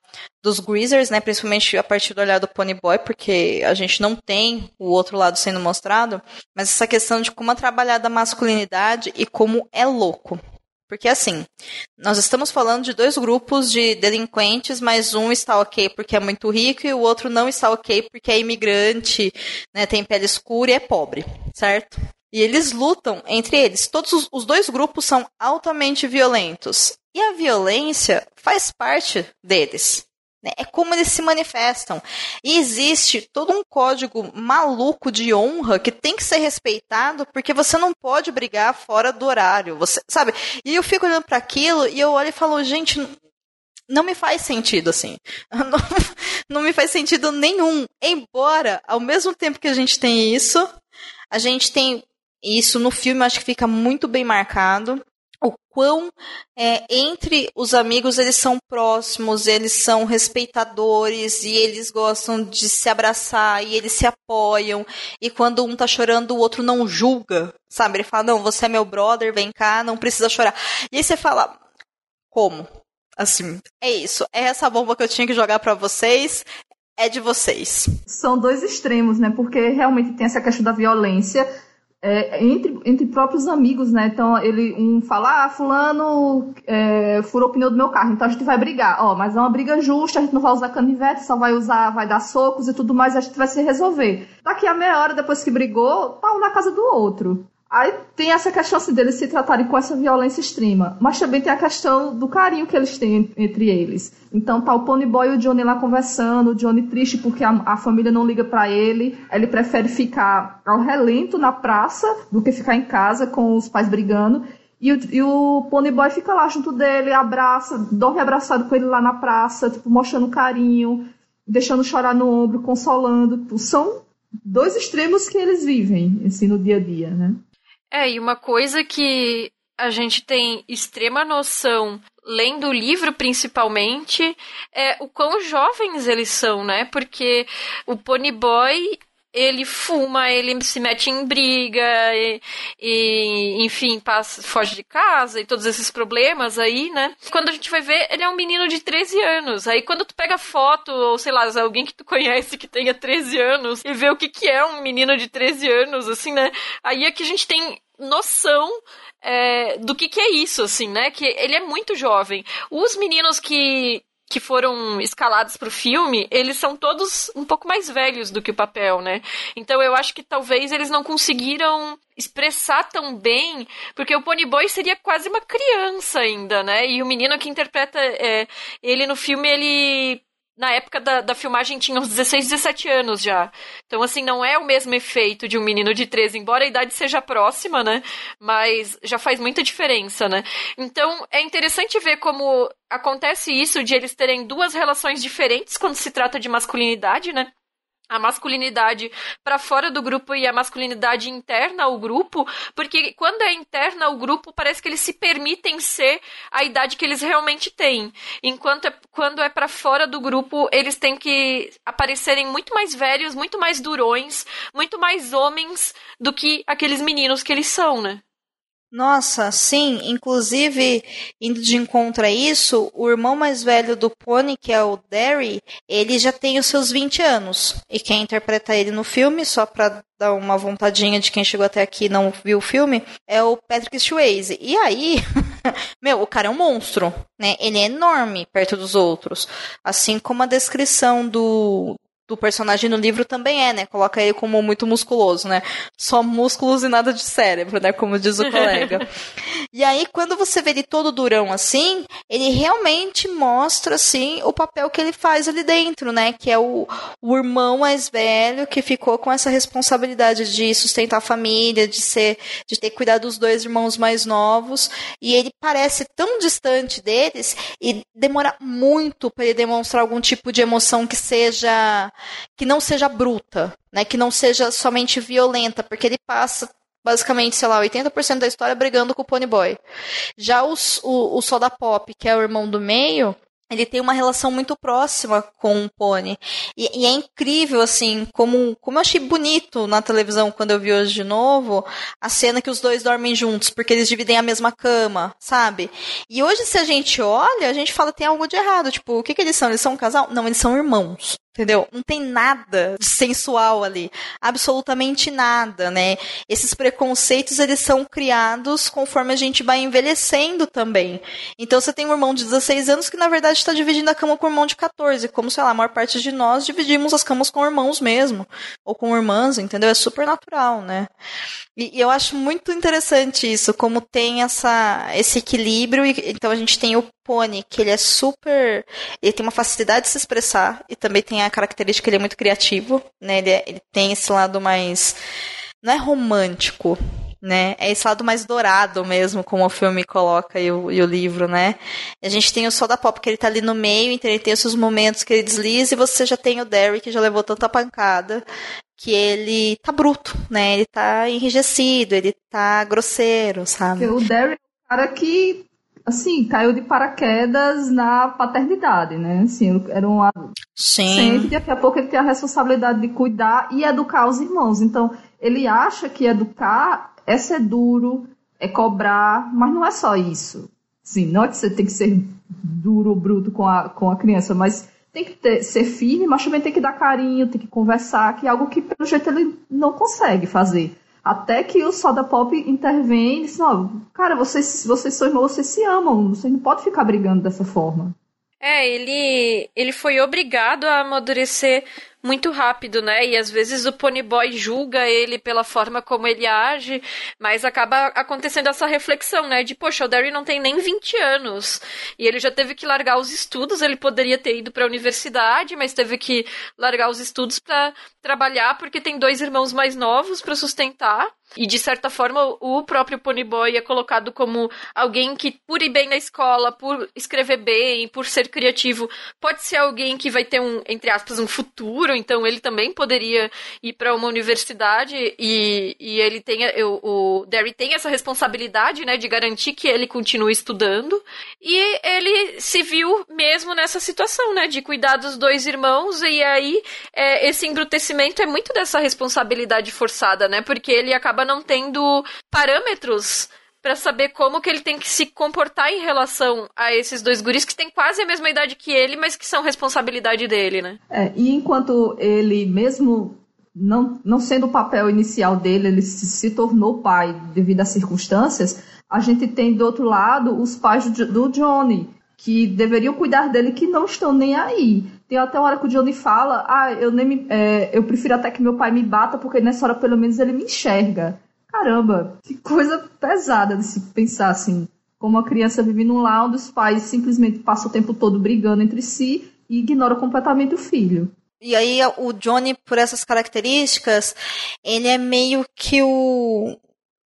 dos Greasers, né, principalmente a partir do olhar do Pony Boy, porque a gente não tem o outro lado sendo mostrado, mas essa questão de como é trabalhada a masculinidade e como é louco. Porque assim, nós estamos falando de dois grupos de delinquentes, mas um está ok porque é muito rico e o outro não está ok porque é imigrante, né, tem pele escura e é pobre, certo? E eles lutam entre eles. Todos os, os dois grupos são altamente violentos. E a violência faz parte deles. Né? É como eles se manifestam. E existe todo um código maluco de honra que tem que ser respeitado, porque você não pode brigar fora do horário. Você, sabe? E eu fico olhando para aquilo e eu olho e falo, gente, não me faz sentido assim. Não, não me faz sentido nenhum. Embora, ao mesmo tempo que a gente tem isso, a gente tem isso no filme, acho que fica muito bem marcado o quão é, entre os amigos eles são próximos, eles são respeitadores e eles gostam de se abraçar e eles se apoiam. E quando um tá chorando, o outro não julga, sabe? Ele fala: Não, você é meu brother, vem cá, não precisa chorar. E aí você fala: Como? Assim, é isso. É essa bomba que eu tinha que jogar para vocês. É de vocês. São dois extremos, né? Porque realmente tem essa questão da violência é, entre, entre próprios amigos, né? Então ele um fala, ah, fulano é, furou o pneu do meu carro, então a gente vai brigar. Ó, mas é uma briga justa, a gente não vai usar canivete, só vai usar, vai dar socos e tudo mais, a gente vai se resolver. Daqui a meia hora depois que brigou, tá um na casa do outro. Aí tem essa questão assim, deles se tratarem com essa violência extrema, mas também tem a questão do carinho que eles têm entre eles. Então tá o Pony Boy e o Johnny lá conversando, o Johnny triste porque a, a família não liga para ele, ele prefere ficar ao relento na praça do que ficar em casa com os pais brigando. E o, e o Pony Boy fica lá junto dele, abraça, dorme abraçado com ele lá na praça, tipo, mostrando carinho, deixando chorar no ombro, consolando. São dois extremos que eles vivem, assim, no dia a dia, né? É, e uma coisa que a gente tem extrema noção, lendo o livro principalmente, é o quão jovens eles são, né? Porque o Pony Boy ele fuma, ele se mete em briga, e, e, enfim, passa, foge de casa e todos esses problemas aí, né? Quando a gente vai ver, ele é um menino de 13 anos. Aí quando tu pega foto, ou sei lá, alguém que tu conhece que tenha 13 anos, e vê o que, que é um menino de 13 anos, assim, né? Aí é que a gente tem noção é, do que, que é isso, assim, né? Que ele é muito jovem. Os meninos que que foram escalados para o filme, eles são todos um pouco mais velhos do que o papel, né? Então eu acho que talvez eles não conseguiram expressar tão bem, porque o Pony Boy seria quase uma criança ainda, né? E o menino que interpreta é, ele no filme, ele na época da, da filmagem tinha uns 16, 17 anos já. Então, assim, não é o mesmo efeito de um menino de 13, embora a idade seja próxima, né? Mas já faz muita diferença, né? Então, é interessante ver como acontece isso de eles terem duas relações diferentes quando se trata de masculinidade, né? A masculinidade para fora do grupo e a masculinidade interna ao grupo, porque quando é interna ao grupo, parece que eles se permitem ser a idade que eles realmente têm. Enquanto é, quando é para fora do grupo, eles têm que aparecerem muito mais velhos, muito mais durões, muito mais homens do que aqueles meninos que eles são, né? Nossa, sim. Inclusive, indo de encontro a isso, o irmão mais velho do Pony, que é o Derry, ele já tem os seus 20 anos. E quem interpreta ele no filme, só pra dar uma vontadinha de quem chegou até aqui e não viu o filme, é o Patrick Swayze. E aí, meu, o cara é um monstro, né? Ele é enorme perto dos outros. Assim como a descrição do, do personagem no livro também é, né? Coloca ele como muito musculoso, né? Só músculos e nada de cérebro, né? Como diz o colega. e aí, quando você vê ele todo durão assim, ele realmente mostra, assim, o papel que ele faz ali dentro, né? Que é o, o irmão mais velho que ficou com essa responsabilidade de sustentar a família, de ser, de ter cuidado dos dois irmãos mais novos. E ele parece tão distante deles e demora muito para ele demonstrar algum tipo de emoção que seja que não seja bruta, né? Que não seja somente violenta, porque ele passa basicamente, sei lá, 80% da história brigando com o Pony Boy. Já os, o, o Soda Pop, que é o irmão do meio, ele tem uma relação muito próxima com o Pony. E, e, é incrível, assim, como, como eu achei bonito na televisão quando eu vi hoje de novo, a cena que os dois dormem juntos, porque eles dividem a mesma cama, sabe? E hoje, se a gente olha, a gente fala tem algo de errado. Tipo, o que, que eles são? Eles são um casal? Não, eles são irmãos. Entendeu? Não tem nada sensual ali. Absolutamente nada, né? Esses preconceitos, eles são criados conforme a gente vai envelhecendo também. Então, você tem um irmão de 16 anos que, na verdade, está dividindo a cama com um irmão de 14. Como, sei lá, a maior parte de nós dividimos as camas com irmãos mesmo. Ou com irmãs, entendeu? É super natural, né? E, e eu acho muito interessante isso, como tem essa, esse equilíbrio. E, então, a gente tem o Pony, que ele é super. Ele tem uma facilidade de se expressar e também tem a característica que ele é muito criativo, né? Ele, é, ele tem esse lado mais. Não é romântico, né? É esse lado mais dourado mesmo, como o filme coloca e o, e o livro, né? A gente tem o Soda Pop, que ele tá ali no meio, então ele tem os seus momentos que ele desliza, e você já tem o Derry, que já levou tanta pancada, que ele tá bruto, né? Ele tá enrijecido, ele tá grosseiro, sabe? O Derry é um cara que assim, caiu de paraquedas na paternidade, né? Assim, era um Sim. e daqui a pouco ele tem a responsabilidade de cuidar e educar os irmãos. Então, ele acha que educar é ser duro, é cobrar, mas não é só isso. Sim, não é que você tem que ser duro, bruto com a, com a criança, mas tem que ter, ser firme, mas também tem que dar carinho, tem que conversar, que é algo que, pelo jeito, ele não consegue fazer. Até que o Soda Pop intervém e diz, não, cara, vocês, vocês são irmãos, vocês se amam, você não pode ficar brigando dessa forma. É, ele, ele foi obrigado a amadurecer muito rápido, né? E às vezes o Ponyboy julga ele pela forma como ele age, mas acaba acontecendo essa reflexão, né? De, poxa, o Derry não tem nem 20 anos e ele já teve que largar os estudos, ele poderia ter ido para a universidade, mas teve que largar os estudos para trabalhar porque tem dois irmãos mais novos para sustentar. E de certa forma, o próprio Ponyboy é colocado como alguém que, por ir bem na escola, por escrever bem, por ser criativo, pode ser alguém que vai ter um, entre aspas, um futuro. Então ele também poderia ir para uma universidade e, e ele tem o, o Derry tem essa responsabilidade, né, de garantir que ele continue estudando. E ele se viu mesmo nessa situação, né, de cuidar dos dois irmãos. E aí é, esse embrutecimento é muito dessa responsabilidade forçada, né, porque ele acaba não tendo parâmetros para saber como que ele tem que se comportar em relação a esses dois guris que têm quase a mesma idade que ele, mas que são responsabilidade dele, né? É, e enquanto ele mesmo não, não sendo o papel inicial dele, ele se, se tornou pai devido às circunstâncias, a gente tem do outro lado os pais do, do Johnny, que deveriam cuidar dele, que não estão nem aí. Tem até uma hora que o Johnny fala, ah, eu nem me, é, eu prefiro até que meu pai me bata, porque nessa hora pelo menos ele me enxerga. Caramba, que coisa pesada de se pensar assim. Como a criança vive num lar onde os pais simplesmente passam o tempo todo brigando entre si e ignoram completamente o filho. E aí o Johnny, por essas características, ele é meio que o,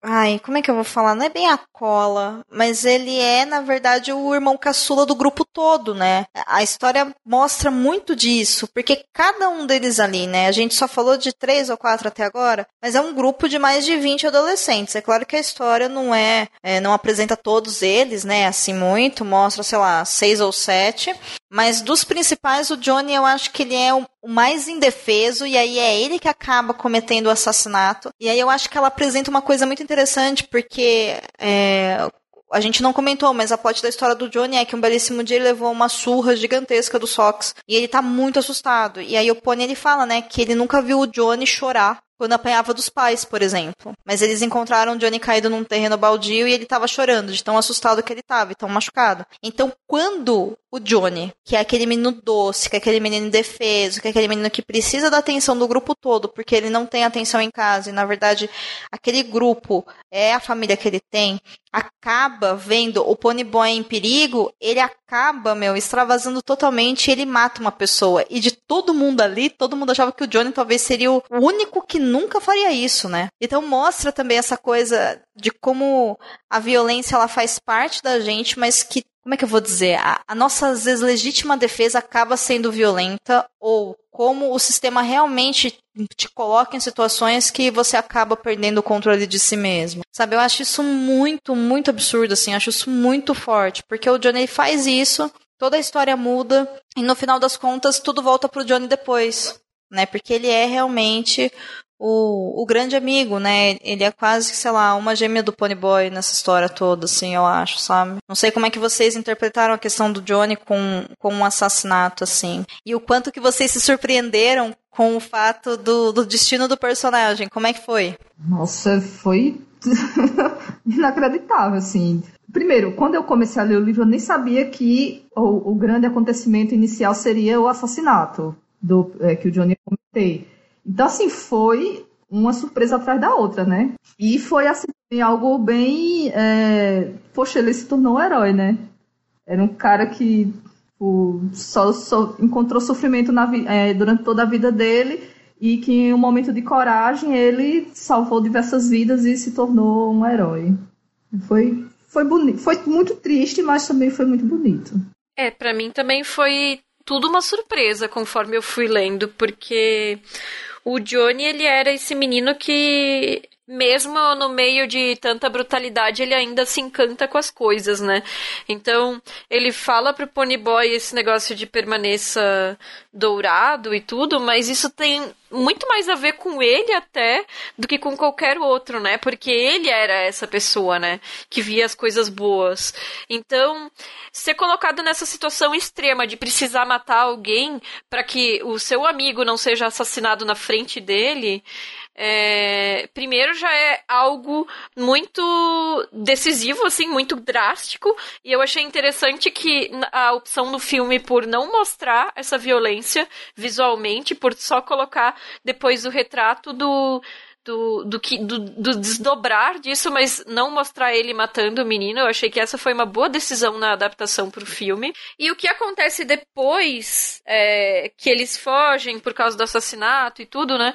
Ai, como é que eu vou falar? Não é bem a cola, mas ele é, na verdade, o irmão caçula do grupo todo, né? A história mostra muito disso, porque cada um deles ali, né? A gente só falou de três ou quatro até agora, mas é um grupo de mais de 20 adolescentes. É claro que a história não é, é não apresenta todos eles, né? Assim muito, mostra, sei lá, seis ou sete. Mas dos principais, o Johnny eu acho que ele é o mais indefeso, e aí é ele que acaba cometendo o assassinato. E aí eu acho que ela apresenta uma coisa muito interessante, porque é, a gente não comentou, mas a plot da história do Johnny é que um belíssimo dia ele levou uma surra gigantesca do Sox. E ele tá muito assustado. E aí o Pony ele fala, né, que ele nunca viu o Johnny chorar quando apanhava dos pais, por exemplo. Mas eles encontraram Johnny caído num terreno baldio e ele estava chorando, de tão assustado que ele estava, e tão machucado. Então, quando o Johnny, que é aquele menino doce, que é aquele menino indefeso, que é aquele menino que precisa da atenção do grupo todo, porque ele não tem atenção em casa, e na verdade aquele grupo é a família que ele tem, acaba vendo o Ponyboy em perigo, ele acaba, meu, extravasando totalmente ele mata uma pessoa. E de todo mundo ali, todo mundo achava que o Johnny talvez seria o único que nunca faria isso, né? Então mostra também essa coisa de como a violência ela faz parte da gente, mas que como é que eu vou dizer? A, a, nossa, às vezes, legítima defesa acaba sendo violenta, ou como o sistema realmente te coloca em situações que você acaba perdendo o controle de si mesmo. Sabe, eu acho isso muito, muito absurdo, assim, acho isso muito forte, porque o Johnny faz isso toda a história muda e no final das contas tudo volta pro Johnny depois, né? Porque ele é realmente o, o grande amigo, né? Ele é quase, sei lá, uma gêmea do Ponyboy nessa história toda, assim, eu acho, sabe? Não sei como é que vocês interpretaram a questão do Johnny com, com um assassinato, assim. E o quanto que vocês se surpreenderam com o fato do, do destino do personagem. Como é que foi? Nossa, foi inacreditável, assim. Primeiro, quando eu comecei a ler o livro, eu nem sabia que o, o grande acontecimento inicial seria o assassinato do é, que o Johnny comentei. Então, assim, foi uma surpresa atrás da outra, né? E foi, assim, algo bem. É... Poxa, ele se tornou um herói, né? Era um cara que o, só, só, encontrou sofrimento na, é, durante toda a vida dele e que em um momento de coragem ele salvou diversas vidas e se tornou um herói. Foi, foi bonito. Foi muito triste, mas também foi muito bonito. É, para mim também foi tudo uma surpresa conforme eu fui lendo, porque o Johnny, ele era esse menino que mesmo no meio de tanta brutalidade, ele ainda se encanta com as coisas, né? Então, ele fala pro Ponyboy esse negócio de permaneça dourado e tudo, mas isso tem muito mais a ver com ele até do que com qualquer outro, né? Porque ele era essa pessoa, né? Que via as coisas boas. Então, ser colocado nessa situação extrema de precisar matar alguém para que o seu amigo não seja assassinado na frente dele, é, primeiro já é algo muito decisivo, assim, muito drástico, e eu achei interessante que a opção do filme por não mostrar essa violência visualmente, por só colocar depois o retrato do do, do, que, do, do, desdobrar disso, mas não mostrar ele matando o menino. Eu achei que essa foi uma boa decisão na adaptação pro filme. E o que acontece depois, é, que eles fogem por causa do assassinato e tudo, né?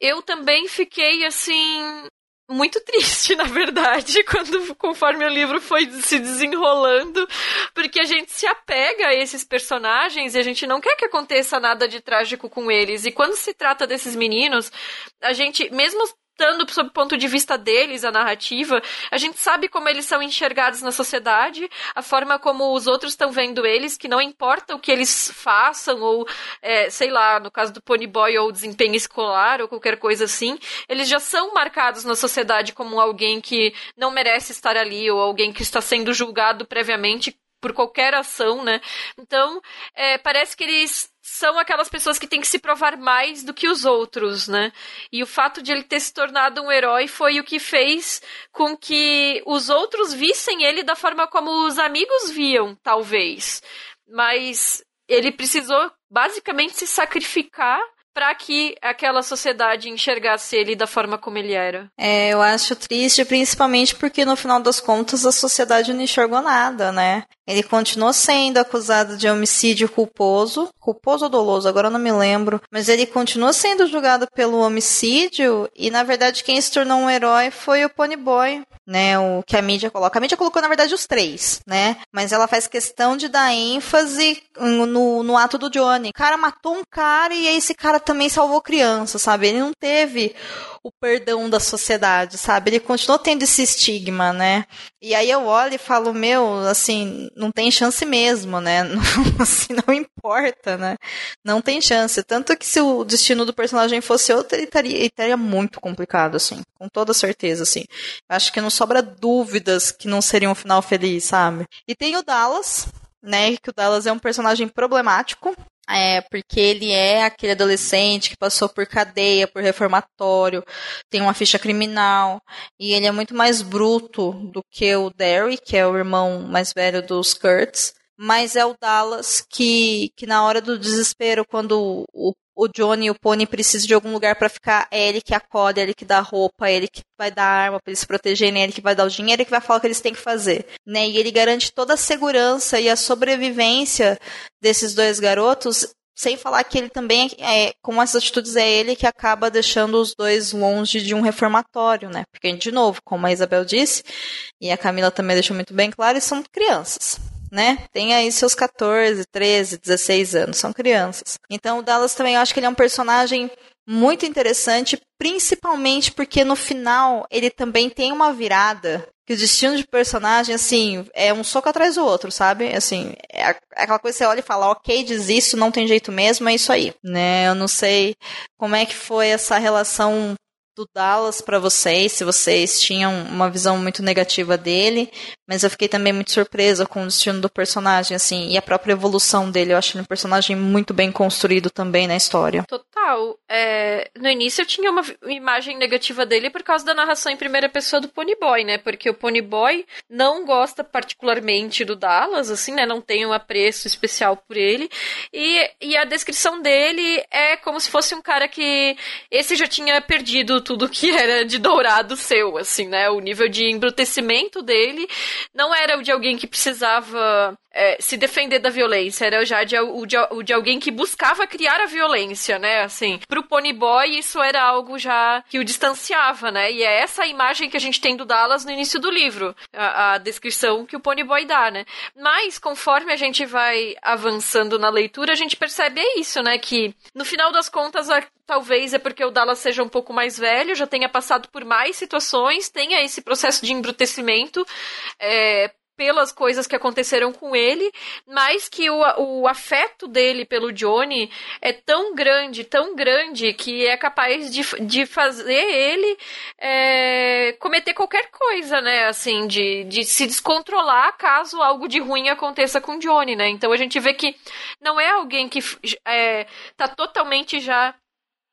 Eu também fiquei assim muito triste, na verdade, quando conforme o livro foi se desenrolando, porque a gente se apega a esses personagens e a gente não quer que aconteça nada de trágico com eles. E quando se trata desses meninos, a gente, mesmo estando sob o ponto de vista deles, a narrativa, a gente sabe como eles são enxergados na sociedade, a forma como os outros estão vendo eles, que não importa o que eles façam, ou, é, sei lá, no caso do Ponyboy, ou desempenho escolar, ou qualquer coisa assim, eles já são marcados na sociedade como alguém que não merece estar ali, ou alguém que está sendo julgado previamente por qualquer ação, né? Então, é, parece que eles são aquelas pessoas que têm que se provar mais do que os outros, né? E o fato de ele ter se tornado um herói foi o que fez com que os outros vissem ele da forma como os amigos viam, talvez. Mas ele precisou basicamente se sacrificar para que aquela sociedade enxergasse ele da forma como ele era. É, eu acho triste, principalmente porque no final das contas a sociedade não enxergou nada, né? Ele continuou sendo acusado de homicídio culposo, culposo ou doloso, agora eu não me lembro, mas ele continua sendo julgado pelo homicídio e na verdade quem se tornou um herói foi o Ponyboy, né? O que a mídia coloca. A mídia colocou na verdade os três, né? Mas ela faz questão de dar ênfase no, no ato do Johnny. O cara matou um cara e esse cara também salvou criança, sabe? Ele não teve o perdão da sociedade, sabe? Ele continuou tendo esse estigma, né? E aí eu olho e falo, meu, assim, não tem chance mesmo, né? Não, assim, não importa, né? Não tem chance. Tanto que se o destino do personagem fosse outro, ele estaria, ele estaria muito complicado, assim. Com toda certeza, assim. Acho que não sobra dúvidas que não seria um final feliz, sabe? E tem o Dallas, né? Que o Dallas é um personagem problemático. É, porque ele é aquele adolescente que passou por cadeia, por reformatório, tem uma ficha criminal, e ele é muito mais bruto do que o Derry, que é o irmão mais velho dos Kurtz. Mas é o Dallas que, que na hora do desespero, quando o o Johnny e o Pony precisam de algum lugar para ficar, é ele que acolhe, é ele que dá roupa, é ele que vai dar arma para eles se protegerem, é ele que vai dar o dinheiro, é ele que vai falar o que eles têm que fazer, né? E ele garante toda a segurança e a sobrevivência desses dois garotos, sem falar que ele também, é, com essas atitudes, é ele que acaba deixando os dois longe de um reformatório, né? Porque, de novo, como a Isabel disse, e a Camila também deixou muito bem claro, eles são crianças né? Tem aí seus 14, 13, 16 anos, são crianças. Então o Dallas também eu acho que ele é um personagem muito interessante, principalmente porque no final ele também tem uma virada que o destino de personagem, assim, é um soco atrás do outro, sabe? Assim, é, é aquela coisa que você olha e fala, ok, diz isso, não tem jeito mesmo, é isso aí, né? Eu não sei como é que foi essa relação do Dallas para vocês, se vocês tinham uma visão muito negativa dele, mas eu fiquei também muito surpresa com o destino do personagem, assim, e a própria evolução dele. Eu acho ele um personagem muito bem construído também na história. É, no início eu tinha uma imagem negativa dele por causa da narração em primeira pessoa do Ponyboy, né? Porque o Ponyboy não gosta particularmente do Dallas, assim, né? Não tem um apreço especial por ele. E, e a descrição dele é como se fosse um cara que esse já tinha perdido tudo que era de dourado seu, assim, né? O nível de embrutecimento dele não era o de alguém que precisava é, se defender da violência, era já de, o, de, o de alguém que buscava criar a violência, né? Assim, pro Ponyboy isso era algo já que o distanciava, né? E é essa imagem que a gente tem do Dallas no início do livro, a, a descrição que o Ponyboy dá, né? Mas conforme a gente vai avançando na leitura, a gente percebe é isso, né? Que no final das contas a, talvez é porque o Dallas seja um pouco mais velho, já tenha passado por mais situações, tenha esse processo de embrutecimento. É, pelas coisas que aconteceram com ele, mas que o, o afeto dele pelo Johnny é tão grande, tão grande, que é capaz de, de fazer ele é, cometer qualquer coisa, né? Assim, de, de se descontrolar caso algo de ruim aconteça com Johnny, né? Então a gente vê que não é alguém que é, tá totalmente já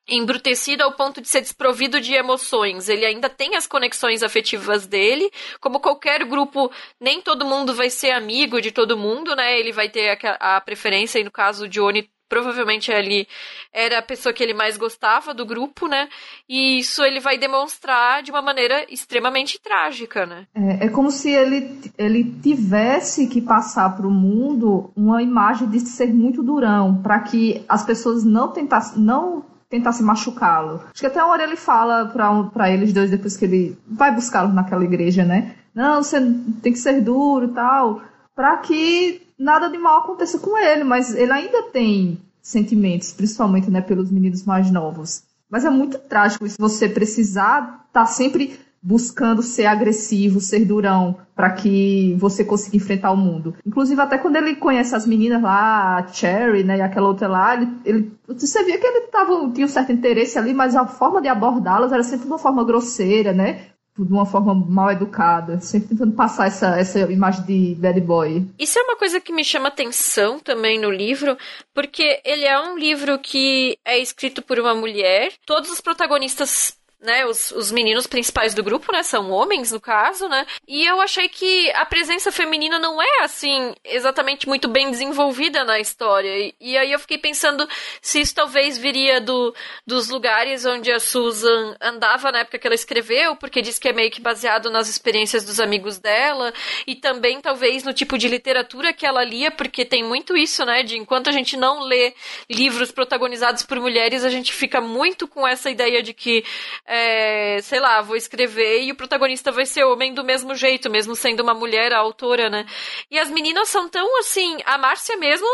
embrutecido ao ponto de ser desprovido de emoções. Ele ainda tem as conexões afetivas dele, como qualquer grupo, nem todo mundo vai ser amigo de todo mundo, né? Ele vai ter a, a preferência, e no caso o Johnny provavelmente ele era a pessoa que ele mais gostava do grupo, né? E isso ele vai demonstrar de uma maneira extremamente trágica, né? É, é como se ele, ele tivesse que passar para o mundo uma imagem de ser muito durão, para que as pessoas não tentassem, não tentasse machucá-lo. Acho que até uma hora ele fala para um, eles dois, depois que ele vai buscá-los naquela igreja, né? Não, você tem que ser duro e tal, para que nada de mal aconteça com ele, mas ele ainda tem sentimentos, principalmente né, pelos meninos mais novos. Mas é muito trágico isso, você precisar estar tá sempre buscando ser agressivo, ser durão, para que você consiga enfrentar o mundo. Inclusive, até quando ele conhece as meninas lá, a Cherry, né, e aquela outra lá, ele, ele você via que ele tava, tinha um certo interesse ali, mas a forma de abordá-las era sempre de uma forma grosseira, né? de uma forma mal educada, sempre tentando passar essa, essa imagem de bad boy. Isso é uma coisa que me chama atenção também no livro, porque ele é um livro que é escrito por uma mulher, todos os protagonistas né, os, os meninos principais do grupo, né, são homens no caso, né, e eu achei que a presença feminina não é, assim, exatamente muito bem desenvolvida na história, e, e aí eu fiquei pensando se isso talvez viria do, dos lugares onde a Susan andava na época que ela escreveu, porque diz que é meio que baseado nas experiências dos amigos dela, e também talvez no tipo de literatura que ela lia, porque tem muito isso, né, de enquanto a gente não lê livros protagonizados por mulheres, a gente fica muito com essa ideia de que é, sei lá, vou escrever e o protagonista vai ser homem do mesmo jeito, mesmo sendo uma mulher a autora, né? E as meninas são tão assim, a Márcia mesmo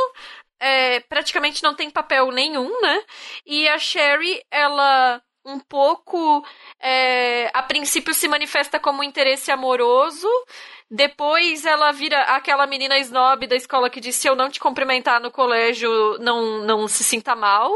é, praticamente não tem papel nenhum, né? E a Sherry, ela um pouco é, a princípio se manifesta como interesse amoroso, depois ela vira aquela menina snob da escola que diz se eu não te cumprimentar no colégio, não, não se sinta mal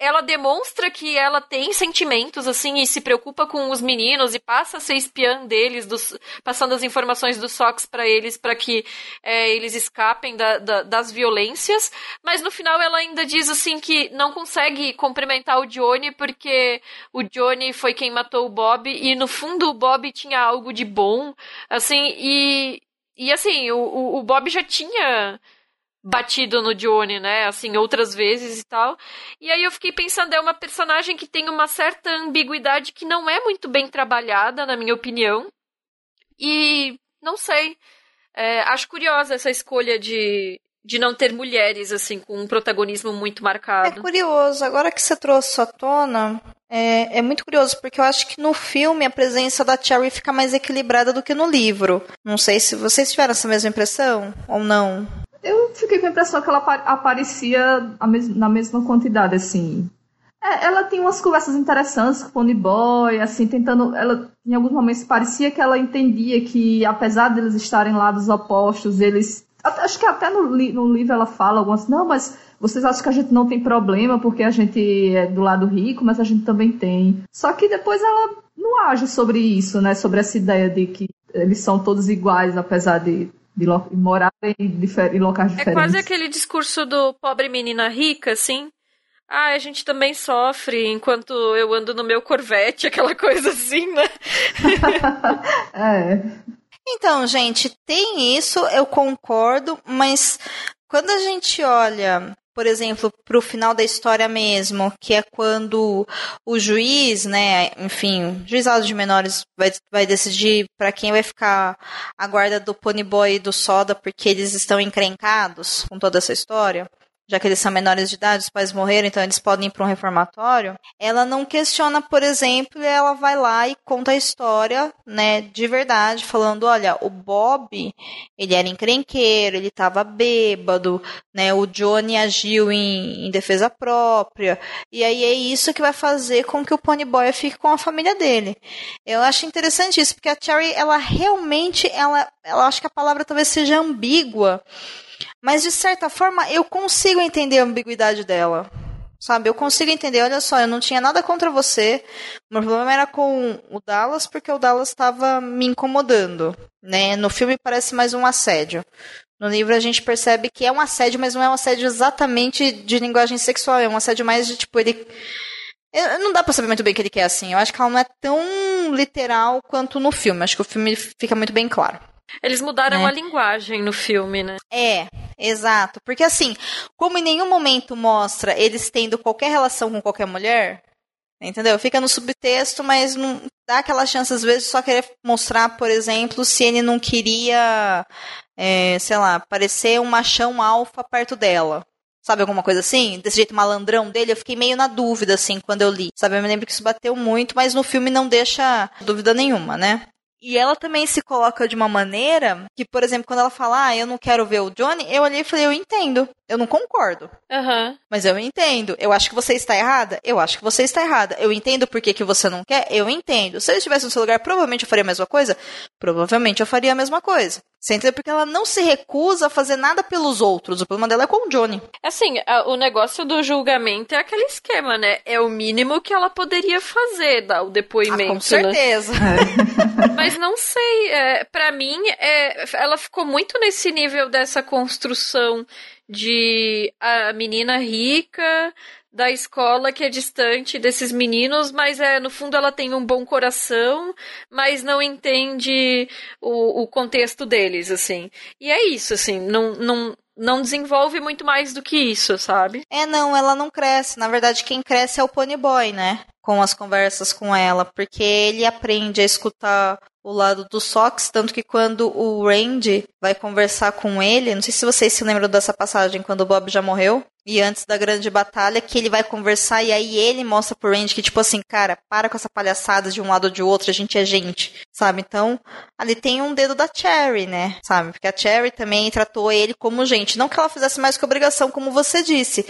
ela demonstra que ela tem sentimentos, assim, e se preocupa com os meninos e passa a ser espiã deles, dos, passando as informações do Sox para eles, para que é, eles escapem da, da, das violências. Mas no final ela ainda diz, assim, que não consegue cumprimentar o Johnny porque o Johnny foi quem matou o Bob e no fundo o Bob tinha algo de bom, assim, e. E assim, o, o Bob já tinha batido no Johnny, né? Assim, outras vezes e tal. E aí eu fiquei pensando, é uma personagem que tem uma certa ambiguidade que não é muito bem trabalhada, na minha opinião. E não sei. É, acho curiosa essa escolha de, de não ter mulheres, assim, com um protagonismo muito marcado. É curioso. Agora que você trouxe à tona, é, é, muito curioso, porque eu acho que no filme a presença da Cherry fica mais equilibrada do que no livro. Não sei se vocês tiveram essa mesma impressão ou não. Eu fiquei com a impressão que ela aparecia na mesma quantidade, assim. É, ela tem umas conversas interessantes com o Pony Boy, assim, tentando. Ela, em alguns momentos, parecia que ela entendia que, apesar deles estarem lados opostos, eles. Acho que até no, no livro ela fala algumas. Não, mas vocês acham que a gente não tem problema porque a gente é do lado rico, mas a gente também tem. Só que depois ela não age sobre isso, né? Sobre essa ideia de que eles são todos iguais, apesar de, de morar em, em locais diferentes. É quase aquele discurso do pobre menina rica, assim. Ah, a gente também sofre enquanto eu ando no meu Corvette, aquela coisa assim, né? é. Então, gente, tem isso, eu concordo, mas quando a gente olha por exemplo, para o final da história mesmo, que é quando o juiz, né, enfim, juizado de menores vai, vai decidir para quem vai ficar a guarda do Ponyboy e do Soda, porque eles estão encrencados com toda essa história já que eles são menores de idade, os pais morreram, então eles podem ir para um reformatório. Ela não questiona, por exemplo, ela vai lá e conta a história, né, de verdade, falando, olha, o Bob, ele era encrenqueiro, ele estava bêbado, né, o Johnny agiu em, em, defesa própria, e aí é isso que vai fazer com que o Ponyboy fique com a família dele. Eu acho interessante isso, porque a Cherry, ela realmente, ela, ela acho que a palavra talvez seja ambígua, mas de certa forma eu consigo entender a ambiguidade dela. Sabe, eu consigo entender, olha só, eu não tinha nada contra você. O meu problema era com o Dallas porque o Dallas estava me incomodando, né? No filme parece mais um assédio. No livro a gente percebe que é um assédio, mas não é um assédio exatamente de linguagem sexual, é um assédio mais de tipo ele não dá pra saber muito bem o que ele quer assim. Eu acho que ela não é tão literal quanto no filme. Acho que o filme fica muito bem claro. Eles mudaram né? a linguagem no filme, né? É, exato. Porque assim, como em nenhum momento mostra eles tendo qualquer relação com qualquer mulher, entendeu? Fica no subtexto, mas não dá aquela chance às vezes de só querer mostrar, por exemplo, se ele não queria, é, sei lá, parecer um machão alfa perto dela. Sabe, alguma coisa assim? Desse jeito malandrão dele, eu fiquei meio na dúvida, assim, quando eu li. Sabe, eu me lembro que isso bateu muito, mas no filme não deixa dúvida nenhuma, né? E ela também se coloca de uma maneira que, por exemplo, quando ela fala, ah, eu não quero ver o Johnny, eu olhei e falei, eu entendo. Eu não concordo. Uhum. Mas eu entendo. Eu acho que você está errada? Eu acho que você está errada. Eu entendo por que, que você não quer? Eu entendo. Se ele estivesse no seu lugar, provavelmente eu faria a mesma coisa? Provavelmente eu faria a mesma coisa. Você entendeu? Porque ela não se recusa a fazer nada pelos outros. O problema dela é com o Johnny. Assim, a, o negócio do julgamento é aquele esquema, né? É o mínimo que ela poderia fazer, dar o depoimento. Ah, com né? certeza. Né? Mas não sei. É, para mim, é, ela ficou muito nesse nível dessa construção de a menina rica da escola que é distante desses meninos, mas é no fundo ela tem um bom coração, mas não entende o, o contexto deles, assim. E é isso, assim, não, não, não desenvolve muito mais do que isso, sabe? É, não, ela não cresce. Na verdade, quem cresce é o Pony Boy, né? Com as conversas com ela, porque ele aprende a escutar o lado do Sox, tanto que quando o Randy vai conversar com ele, não sei se vocês se lembram dessa passagem quando o Bob já morreu, e antes da grande batalha, que ele vai conversar e aí ele mostra pro Randy que, tipo assim, cara, para com essa palhaçada de um lado ou de outro, a gente é gente, sabe? Então, ali tem um dedo da Cherry, né? Sabe? Porque a Cherry também tratou ele como gente. Não que ela fizesse mais que obrigação, como você disse,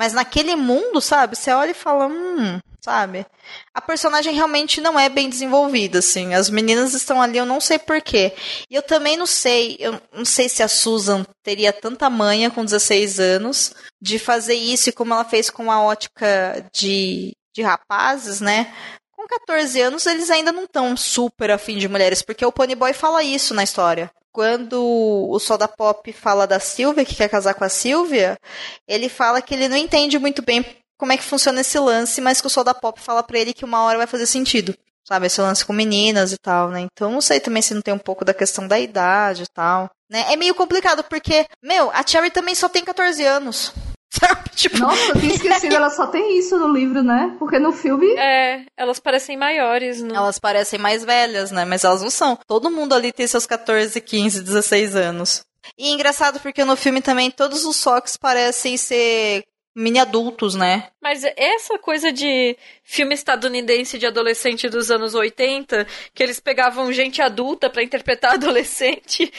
mas naquele mundo, sabe? Você olha e fala, hum, sabe? A personagem realmente não é bem desenvolvida, assim. As meninas estão ali, eu não sei porquê. E eu também não sei, eu não sei se a Susan teria tanta manha com 16 anos de fazer isso e como ela fez com a ótica de, de rapazes, né? Com 14 anos, eles ainda não estão super afim de mulheres, porque o Ponyboy fala isso na história quando o Soda Pop fala da Silvia, que quer casar com a Silvia, ele fala que ele não entende muito bem como é que funciona esse lance, mas que o Soda Pop fala pra ele que uma hora vai fazer sentido. Sabe, esse lance com meninas e tal, né? Então não sei também se não tem um pouco da questão da idade e tal. Né? É meio complicado, porque, meu, a Cherry também só tem 14 anos. Sabe? Tipo... Nossa, eu tinha esquecido, ela só tem isso no livro, né? Porque no filme. É, elas parecem maiores, né? Elas parecem mais velhas, né? Mas elas não são. Todo mundo ali tem seus 14, 15, 16 anos. E é engraçado porque no filme também todos os Sox parecem ser mini adultos, né? Mas essa coisa de filme estadunidense de adolescente dos anos 80, que eles pegavam gente adulta para interpretar adolescente.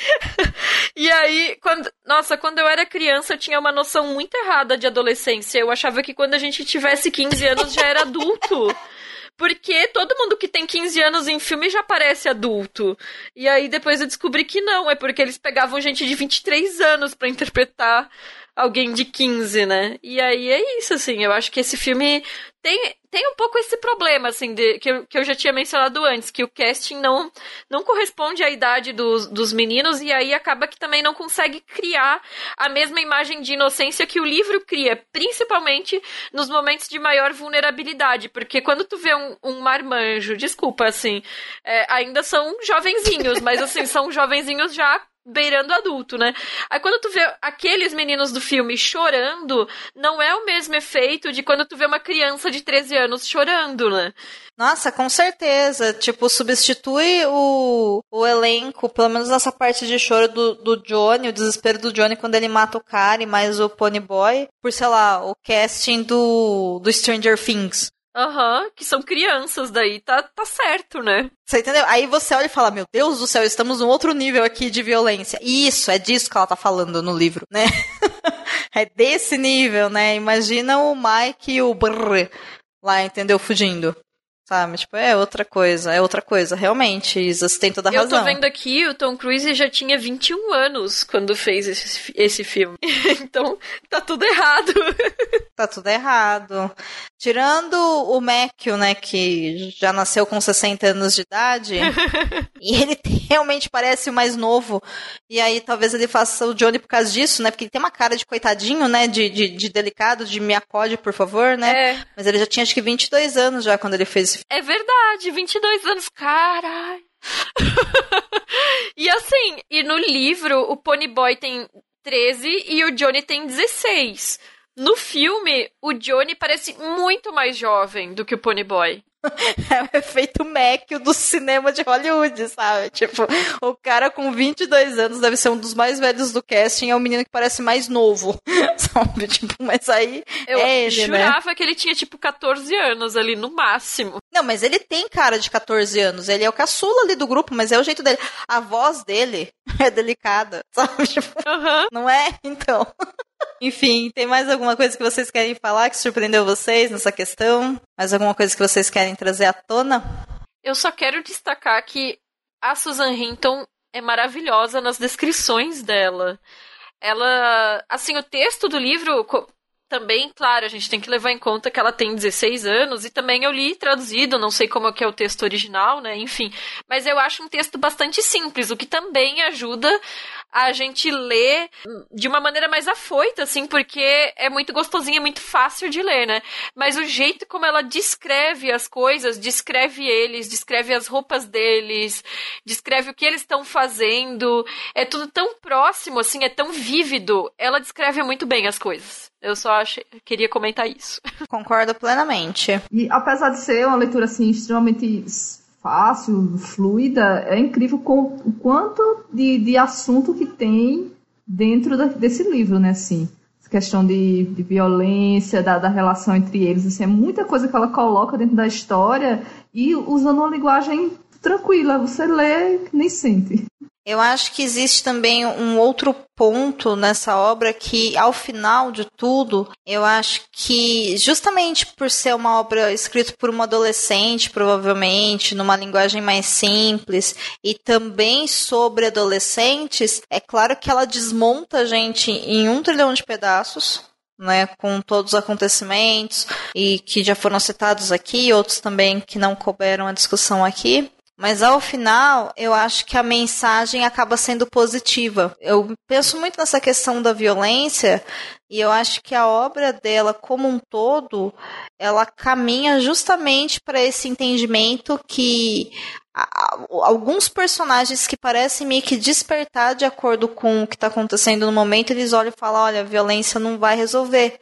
e aí, quando, nossa, quando eu era criança, eu tinha uma noção muito errada de adolescência. Eu achava que quando a gente tivesse 15 anos já era adulto. Porque todo mundo que tem 15 anos em filme já parece adulto. E aí depois eu descobri que não, é porque eles pegavam gente de 23 anos para interpretar alguém de 15, né? E aí é isso, assim. Eu acho que esse filme tem, tem um pouco esse problema, assim, de, que, eu, que eu já tinha mencionado antes, que o casting não, não corresponde à idade dos, dos meninos e aí acaba que também não consegue criar a mesma imagem de inocência que o livro cria, principalmente nos momentos de maior vulnerabilidade, porque quando tu vê um, um marmanjo, desculpa, assim, é, ainda são jovenzinhos, mas assim, são jovenzinhos já beirando adulto, né? Aí quando tu vê aqueles meninos do filme chorando, não é o mesmo efeito de quando tu vê uma criança de 13 anos chorando, né? Nossa, com certeza. Tipo, substitui o, o elenco, pelo menos nessa parte de choro do, do Johnny, o desespero do Johnny quando ele mata o cara e mais o Pony Boy, por, sei lá, o casting do, do Stranger Things. Aham, uhum, que são crianças, daí tá, tá certo, né? Você entendeu? Aí você olha e fala: Meu Deus do céu, estamos num outro nível aqui de violência. Isso, é disso que ela tá falando no livro, né? é desse nível, né? Imagina o Mike e o Brrr lá, entendeu? Fugindo sabe? Tipo, é outra coisa, é outra coisa. Realmente, Isa, você tem toda a razão. Eu tô vendo aqui, o Tom Cruise já tinha 21 anos quando fez esse, esse filme. então, tá tudo errado. tá tudo errado. Tirando o Matthew, né, que já nasceu com 60 anos de idade, e ele realmente parece o mais novo, e aí talvez ele faça o Johnny por causa disso, né, porque ele tem uma cara de coitadinho, né, de, de, de delicado, de me acode, por favor, né, é. mas ele já tinha acho que 22 anos já quando ele fez esse é verdade, 22 anos, caralho. e assim, e no livro o Pony Boy tem 13 e o Johnny tem 16. No filme, o Johnny parece muito mais jovem do que o Pony Boy. é o efeito Mac do cinema de Hollywood, sabe? Tipo, o cara com 22 anos deve ser um dos mais velhos do casting, é o menino que parece mais novo, sabe? Tipo, mas aí Eu é ele, né? jurava né? que ele tinha, tipo, 14 anos ali, no máximo. Não, mas ele tem cara de 14 anos, ele é o caçula ali do grupo, mas é o jeito dele. A voz dele é delicada, sabe? Tipo, uhum. Não é? Então... Enfim, tem mais alguma coisa que vocês querem falar que surpreendeu vocês nessa questão? Mais alguma coisa que vocês querem trazer à tona? Eu só quero destacar que a Susan Hinton é maravilhosa nas descrições dela. Ela, assim, o texto do livro também, claro, a gente tem que levar em conta que ela tem 16 anos e também eu li traduzido, não sei como é que é o texto original, né? Enfim, mas eu acho um texto bastante simples, o que também ajuda a gente ler de uma maneira mais afoita, assim, porque é muito gostosinho, é muito fácil de ler, né? Mas o jeito como ela descreve as coisas, descreve eles, descreve as roupas deles, descreve o que eles estão fazendo, é tudo tão próximo, assim, é tão vívido. Ela descreve muito bem as coisas. Eu só achei, queria comentar isso. Concordo plenamente. E apesar de ser uma leitura assim extremamente fácil, fluida, é incrível com o quanto de, de assunto que tem dentro da, desse livro, né? Assim, questão de, de violência, da, da, relação entre eles, assim, é muita coisa que ela coloca dentro da história e usando uma linguagem tranquila, você lê nem sente. Eu acho que existe também um outro ponto nessa obra que, ao final de tudo, eu acho que, justamente por ser uma obra escrita por uma adolescente, provavelmente, numa linguagem mais simples, e também sobre adolescentes, é claro que ela desmonta a gente em um trilhão de pedaços, né, com todos os acontecimentos e que já foram citados aqui, outros também que não couberam a discussão aqui. Mas ao final, eu acho que a mensagem acaba sendo positiva. Eu penso muito nessa questão da violência e eu acho que a obra dela como um todo, ela caminha justamente para esse entendimento que alguns personagens que parecem meio que despertar de acordo com o que está acontecendo no momento, eles olham e falam, olha, a violência não vai resolver.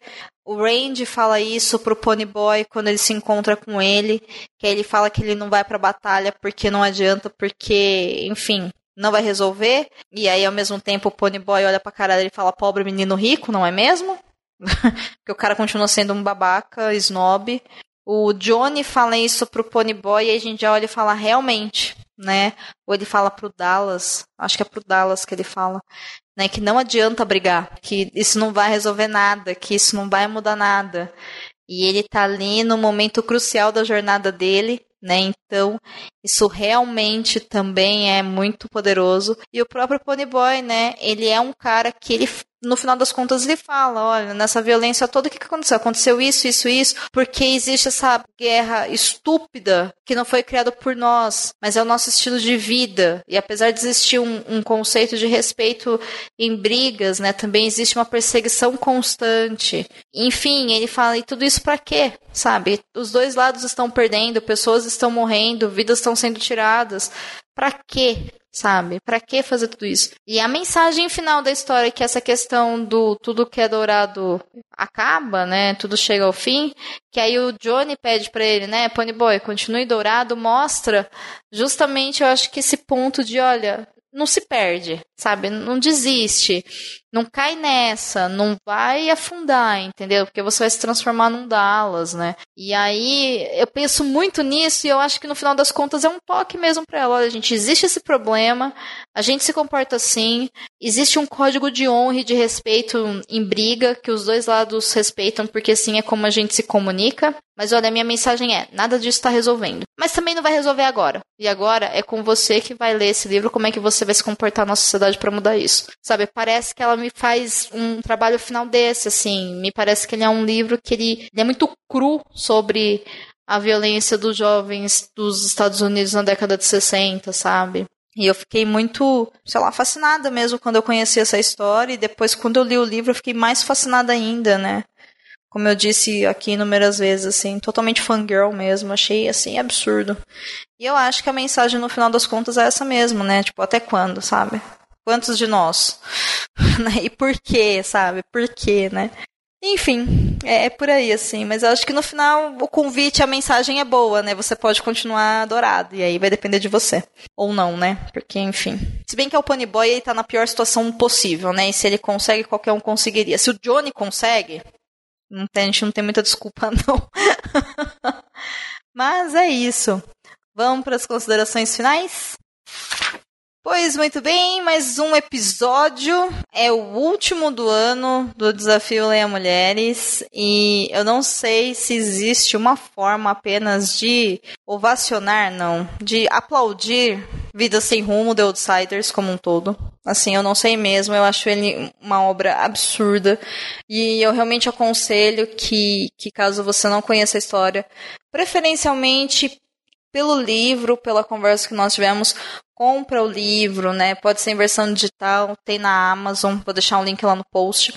O Randy fala isso pro Pony Boy quando ele se encontra com ele, que ele fala que ele não vai pra batalha porque não adianta, porque, enfim, não vai resolver. E aí, ao mesmo tempo, o Pony Boy olha pra cara dele e fala, pobre menino rico, não é mesmo? Porque o cara continua sendo um babaca, snob. O Johnny fala isso pro Ponyboy e a gente já olha e fala, realmente, né? Ou ele fala pro Dallas, acho que é pro Dallas que ele fala, né? Que não adianta brigar, que isso não vai resolver nada, que isso não vai mudar nada. E ele tá ali no momento crucial da jornada dele, né? Então, isso realmente também é muito poderoso. E o próprio Ponyboy, né? Ele é um cara que ele no final das contas ele fala, olha, nessa violência toda, o que, que aconteceu? Aconteceu isso, isso, isso, porque existe essa guerra estúpida que não foi criada por nós, mas é o nosso estilo de vida. E apesar de existir um, um conceito de respeito em brigas, né, também existe uma perseguição constante. Enfim, ele fala, e tudo isso para quê? Sabe? Os dois lados estão perdendo, pessoas estão morrendo, vidas estão sendo tiradas. Para quê? Sabe? Para que fazer tudo isso? E a mensagem final da história é que essa questão do tudo que é dourado acaba, né? Tudo chega ao fim, que aí o Johnny pede para ele, né, Ponyboy, continue dourado, mostra justamente eu acho que esse ponto de, olha, não se perde, sabe? Não desiste. Não cai nessa, não vai afundar, entendeu? Porque você vai se transformar num Dallas, né? E aí eu penso muito nisso e eu acho que no final das contas é um toque mesmo para ela. Olha, gente, existe esse problema, a gente se comporta assim, existe um código de honra e de respeito em briga que os dois lados respeitam, porque assim é como a gente se comunica. Mas olha, a minha mensagem é: nada disso está resolvendo. Mas também não vai resolver agora. E agora é com você que vai ler esse livro, como é que você vai se comportar na sociedade para mudar isso. Sabe? Parece que ela me faz um trabalho final desse, assim. Me parece que ele é um livro que ele, ele é muito cru sobre a violência dos jovens dos Estados Unidos na década de 60, sabe? E eu fiquei muito, sei lá, fascinada mesmo quando eu conheci essa história. E depois, quando eu li o livro, eu fiquei mais fascinada ainda, né? Como eu disse aqui inúmeras vezes, assim, totalmente fangirl mesmo. Achei, assim, absurdo. E eu acho que a mensagem, no final das contas, é essa mesmo, né? Tipo, até quando, sabe? Quantos de nós? Né? e por quê, sabe? Por quê, né? Enfim, é, é, por aí, assim. Mas eu acho que no final o convite, a mensagem é boa, né? Você pode continuar adorado. E aí vai depender de você. Ou não, né? Porque, enfim. Se bem que é o Ponyboy, ele tá na pior situação possível, né? E se ele consegue, qualquer um conseguiria. Se o Johnny consegue, não tem, a gente não tem muita desculpa, não. Mas é isso. Vamos para as considerações finais? Pois muito bem, mais um episódio. É o último do ano do Desafio Leia Mulheres. E eu não sei se existe uma forma apenas de ovacionar, não, de aplaudir Vida Sem Rumo, The Outsiders como um todo. Assim, eu não sei mesmo, eu acho ele uma obra absurda. E eu realmente aconselho que, que caso você não conheça a história, preferencialmente pelo livro, pela conversa que nós tivemos, compra o livro, né? Pode ser em versão digital, tem na Amazon, vou deixar um link lá no post.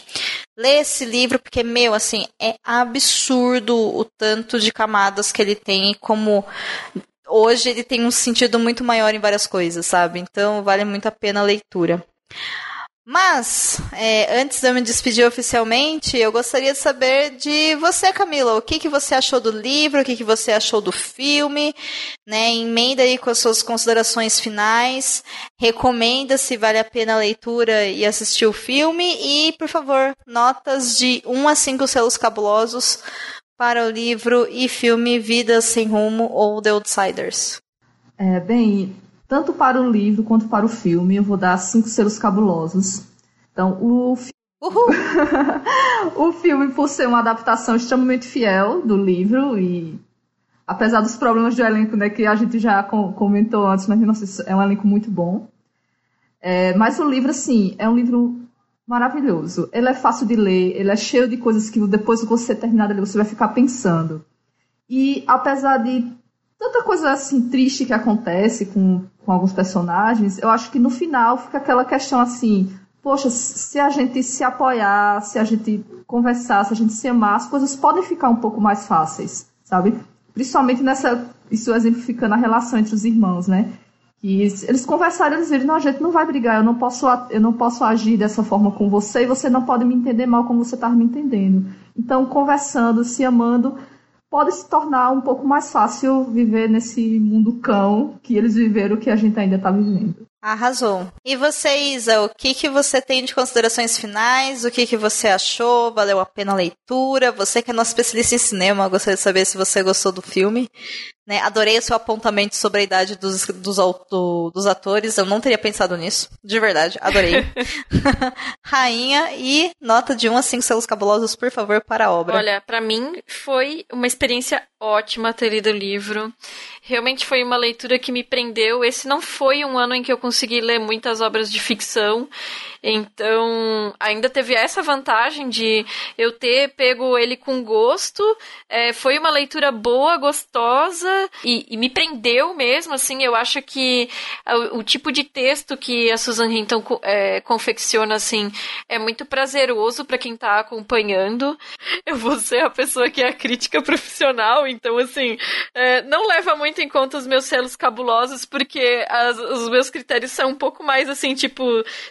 Lê esse livro porque, meu, assim, é absurdo o tanto de camadas que ele tem, como hoje ele tem um sentido muito maior em várias coisas, sabe? Então vale muito a pena a leitura. Mas, é, antes de eu me despedir oficialmente, eu gostaria de saber de você, Camila. O que, que você achou do livro, o que, que você achou do filme, né? Emenda aí com as suas considerações finais. Recomenda se vale a pena a leitura e assistir o filme. E, por favor, notas de 1 a 5 selos cabulosos para o livro e filme Vidas Sem Rumo ou The Outsiders. É, bem, tanto para o livro quanto para o filme, eu vou dar cinco selos cabulosos. Então, o, fi... o filme, por ser uma adaptação extremamente fiel do livro e apesar dos problemas do elenco, né, que a gente já comentou antes, mas nossa, é um elenco muito bom. É, mas o livro, assim, é um livro maravilhoso. Ele é fácil de ler, ele é cheio de coisas que depois que você terminar de ler, você vai ficar pensando. E apesar de tanta coisa assim triste que acontece com, com alguns personagens, eu acho que no final fica aquela questão assim, poxa, se a gente se apoiar, se a gente conversar, se a gente se amar, as coisas podem ficar um pouco mais fáceis, sabe? Principalmente nessa, isso exemplificando a relação entre os irmãos, né? E eles conversaram, eles viram, não, a gente não vai brigar, eu não posso, eu não posso agir dessa forma com você e você não pode me entender mal como você está me entendendo. Então, conversando, se amando, pode se tornar um pouco mais fácil viver nesse mundo cão que eles viveram que a gente ainda está vivendo. Arrasou. E você, Isa, o que, que você tem de considerações finais? O que, que você achou? Valeu a pena a leitura? Você que é nosso especialista em cinema, gostaria de saber se você gostou do filme. Né? Adorei o seu apontamento sobre a idade dos, dos, do, dos atores. Eu não teria pensado nisso. De verdade, adorei. Rainha e nota de 1 a 5 selos cabulosos, por favor, para a obra. Olha, para mim foi uma experiência ótima ter lido o livro. Realmente foi uma leitura que me prendeu. Esse não foi um ano em que eu consegui ler muitas obras de ficção. Então, ainda teve essa vantagem de eu ter pego ele com gosto. É, foi uma leitura boa, gostosa e, e, me prendeu mesmo. Assim, eu acho que o, o tipo de texto que a Susan Hinton é, confecciona assim é muito prazeroso para quem está acompanhando. Eu vou ser a pessoa que é a crítica profissional, então assim é, não leva muito em conta os meus selos cabulosos porque as, os meus critérios são um pouco mais assim tipo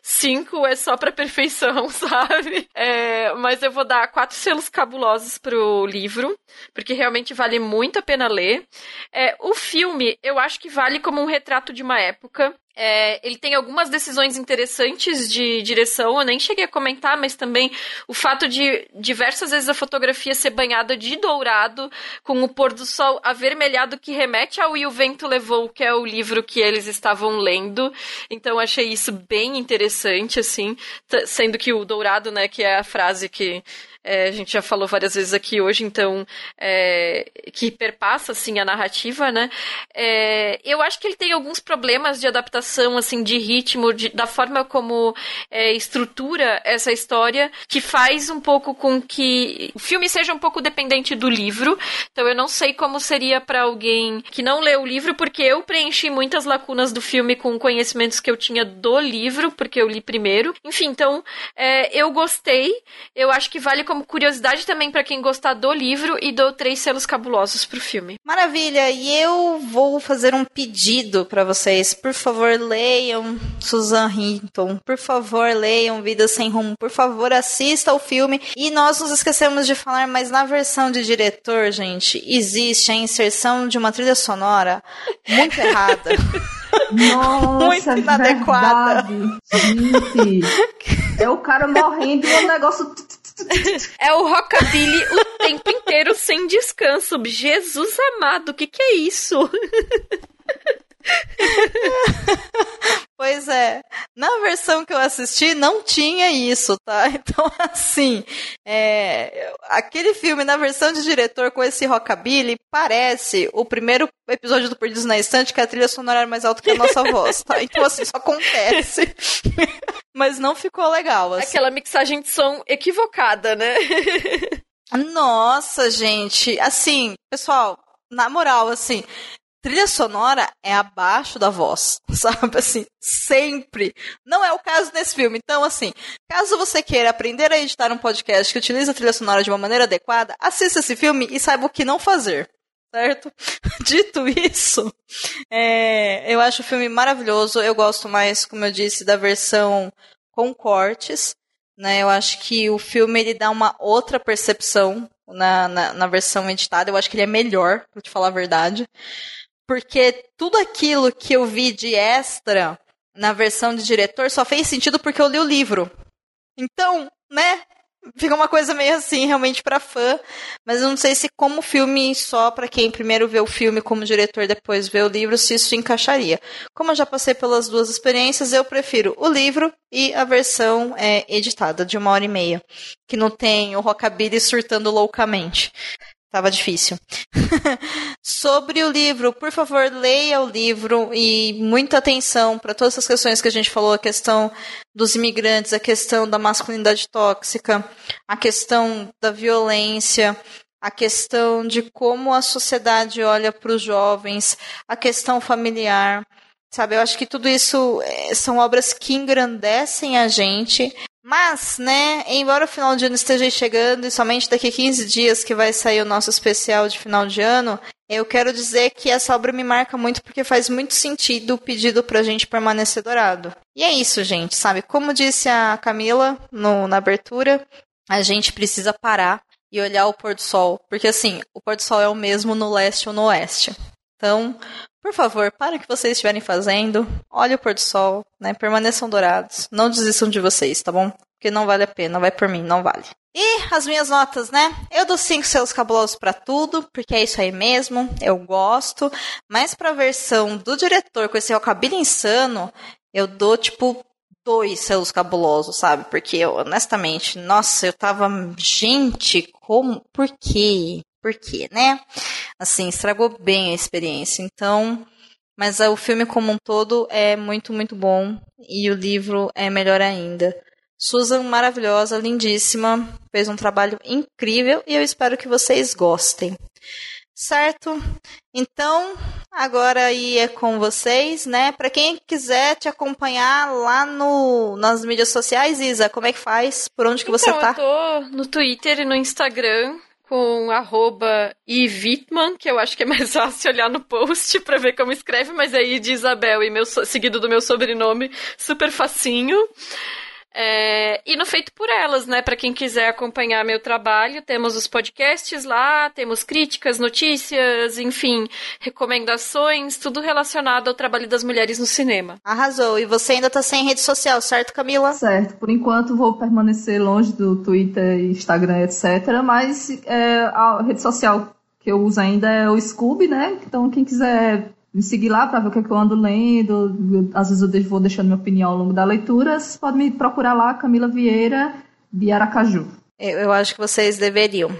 cinco é só pra perfeição, sabe? É, mas eu vou dar quatro selos cabulosos pro livro, porque realmente vale muito a pena ler. É, o filme, eu acho que vale como um retrato de uma época. É, ele tem algumas decisões interessantes de direção, eu nem cheguei a comentar, mas também o fato de diversas vezes a fotografia ser banhada de dourado, com o pôr do sol avermelhado, que remete ao E o Vento Levou, que é o livro que eles estavam lendo. Então achei isso bem interessante, assim, sendo que o dourado, né, que é a frase que é, a gente já falou várias vezes aqui hoje, então, é, que perpassa, assim, a narrativa, né? É, eu acho que ele tem alguns problemas de adaptação, assim, de ritmo, de, da forma como é, estrutura essa história, que faz um pouco com que o filme seja um pouco dependente do livro. Então, eu não sei como seria para alguém que não leu o livro, porque eu preenchi muitas lacunas do filme com conhecimentos que eu tinha do livro, porque eu li primeiro. Enfim, então, é, eu gostei. Eu acho que vale como curiosidade também para quem gostar do livro e dou três selos cabulosos pro filme. Maravilha, e eu vou fazer um pedido para vocês. Por favor, leiam Susan Hinton. Por favor, leiam Vida Sem Rumo. Por favor, assista o filme. E nós nos esquecemos de falar, mas na versão de diretor, gente, existe a inserção de uma trilha sonora muito errada. Nossa, muito inadequada. Verdade. Gente, é o cara morrendo e o negócio é o rockabilly o tempo inteiro sem descanso. Jesus amado, o que, que é isso? Pois é. Na versão que eu assisti, não tinha isso, tá? Então, assim, é, aquele filme na versão de diretor com esse rockabilly parece o primeiro episódio do Perdidos na Estante que a trilha sonora era mais alta que a nossa voz, tá? Então, assim, isso acontece. Mas não ficou legal. Assim. Aquela mixagem de som equivocada, né? Nossa, gente. Assim, pessoal, na moral, assim, trilha sonora é abaixo da voz, sabe? Assim, sempre. Não é o caso nesse filme. Então, assim, caso você queira aprender a editar um podcast que utiliza a trilha sonora de uma maneira adequada, assista esse filme e saiba o que não fazer. Certo? Dito isso, é, eu acho o filme maravilhoso. Eu gosto mais, como eu disse, da versão com cortes. Né? Eu acho que o filme ele dá uma outra percepção na, na, na versão editada. Eu acho que ele é melhor, pra te falar a verdade porque tudo aquilo que eu vi de extra na versão de diretor só fez sentido porque eu li o livro. Então, né? Fica uma coisa meio assim, realmente para fã, mas eu não sei se como filme só para quem primeiro vê o filme como diretor depois vê o livro, se isso encaixaria. Como eu já passei pelas duas experiências, eu prefiro o livro e a versão é, editada de uma hora e meia, que não tem o rockabilly surtando loucamente. Tava difícil. Sobre o livro, por favor, leia o livro e muita atenção para todas as questões que a gente falou, a questão dos imigrantes, a questão da masculinidade tóxica, a questão da violência, a questão de como a sociedade olha para os jovens, a questão familiar. Sabe, eu acho que tudo isso eh, são obras que engrandecem a gente mas, né, embora o final de ano esteja chegando e somente daqui 15 dias que vai sair o nosso especial de final de ano, eu quero dizer que essa obra me marca muito porque faz muito sentido o pedido pra gente permanecer dourado. E é isso, gente, sabe? Como disse a Camila no, na abertura, a gente precisa parar e olhar o pôr do sol. Porque, assim, o pôr do sol é o mesmo no leste ou no oeste. Então, por favor, para o que vocês estiverem fazendo, olhe o pôr do sol, né? Permaneçam dourados. Não desistam de vocês, tá bom? Porque não vale a pena, vai por mim, não vale. E as minhas notas, né? Eu dou 5 selos cabulosos para tudo, porque é isso aí mesmo, eu gosto. Mas pra versão do diretor com esse rockabilly insano, eu dou tipo dois selos cabulosos, sabe? Porque eu, honestamente, nossa, eu tava. Gente, como. Por quê? Por quê, né? Assim, estragou bem a experiência. Então. Mas o filme como um todo é muito, muito bom. E o livro é melhor ainda. Susan, maravilhosa, lindíssima, fez um trabalho incrível e eu espero que vocês gostem. Certo? Então, agora aí é com vocês, né? Para quem quiser te acompanhar lá no, nas mídias sociais, Isa, como é que faz? Por onde que então, você tá? Eu tô no Twitter e no Instagram com arroba ivitman, que eu acho que é mais fácil olhar no post para ver como escreve, mas aí de Isabel e meu seguido do meu sobrenome, super facinho. É, e no Feito por Elas, né? Para quem quiser acompanhar meu trabalho, temos os podcasts lá, temos críticas, notícias, enfim, recomendações, tudo relacionado ao trabalho das mulheres no cinema. Arrasou. E você ainda tá sem rede social, certo, Camila? Certo. Por enquanto vou permanecer longe do Twitter, Instagram, etc. Mas é, a rede social que eu uso ainda é o Scooby, né? Então quem quiser me seguir lá para ver o que, é que eu ando lendo. Eu, às vezes eu vou deixando minha opinião ao longo da leitura. Você pode me procurar lá, Camila Vieira, de Aracaju. Eu, eu acho que vocês deveriam.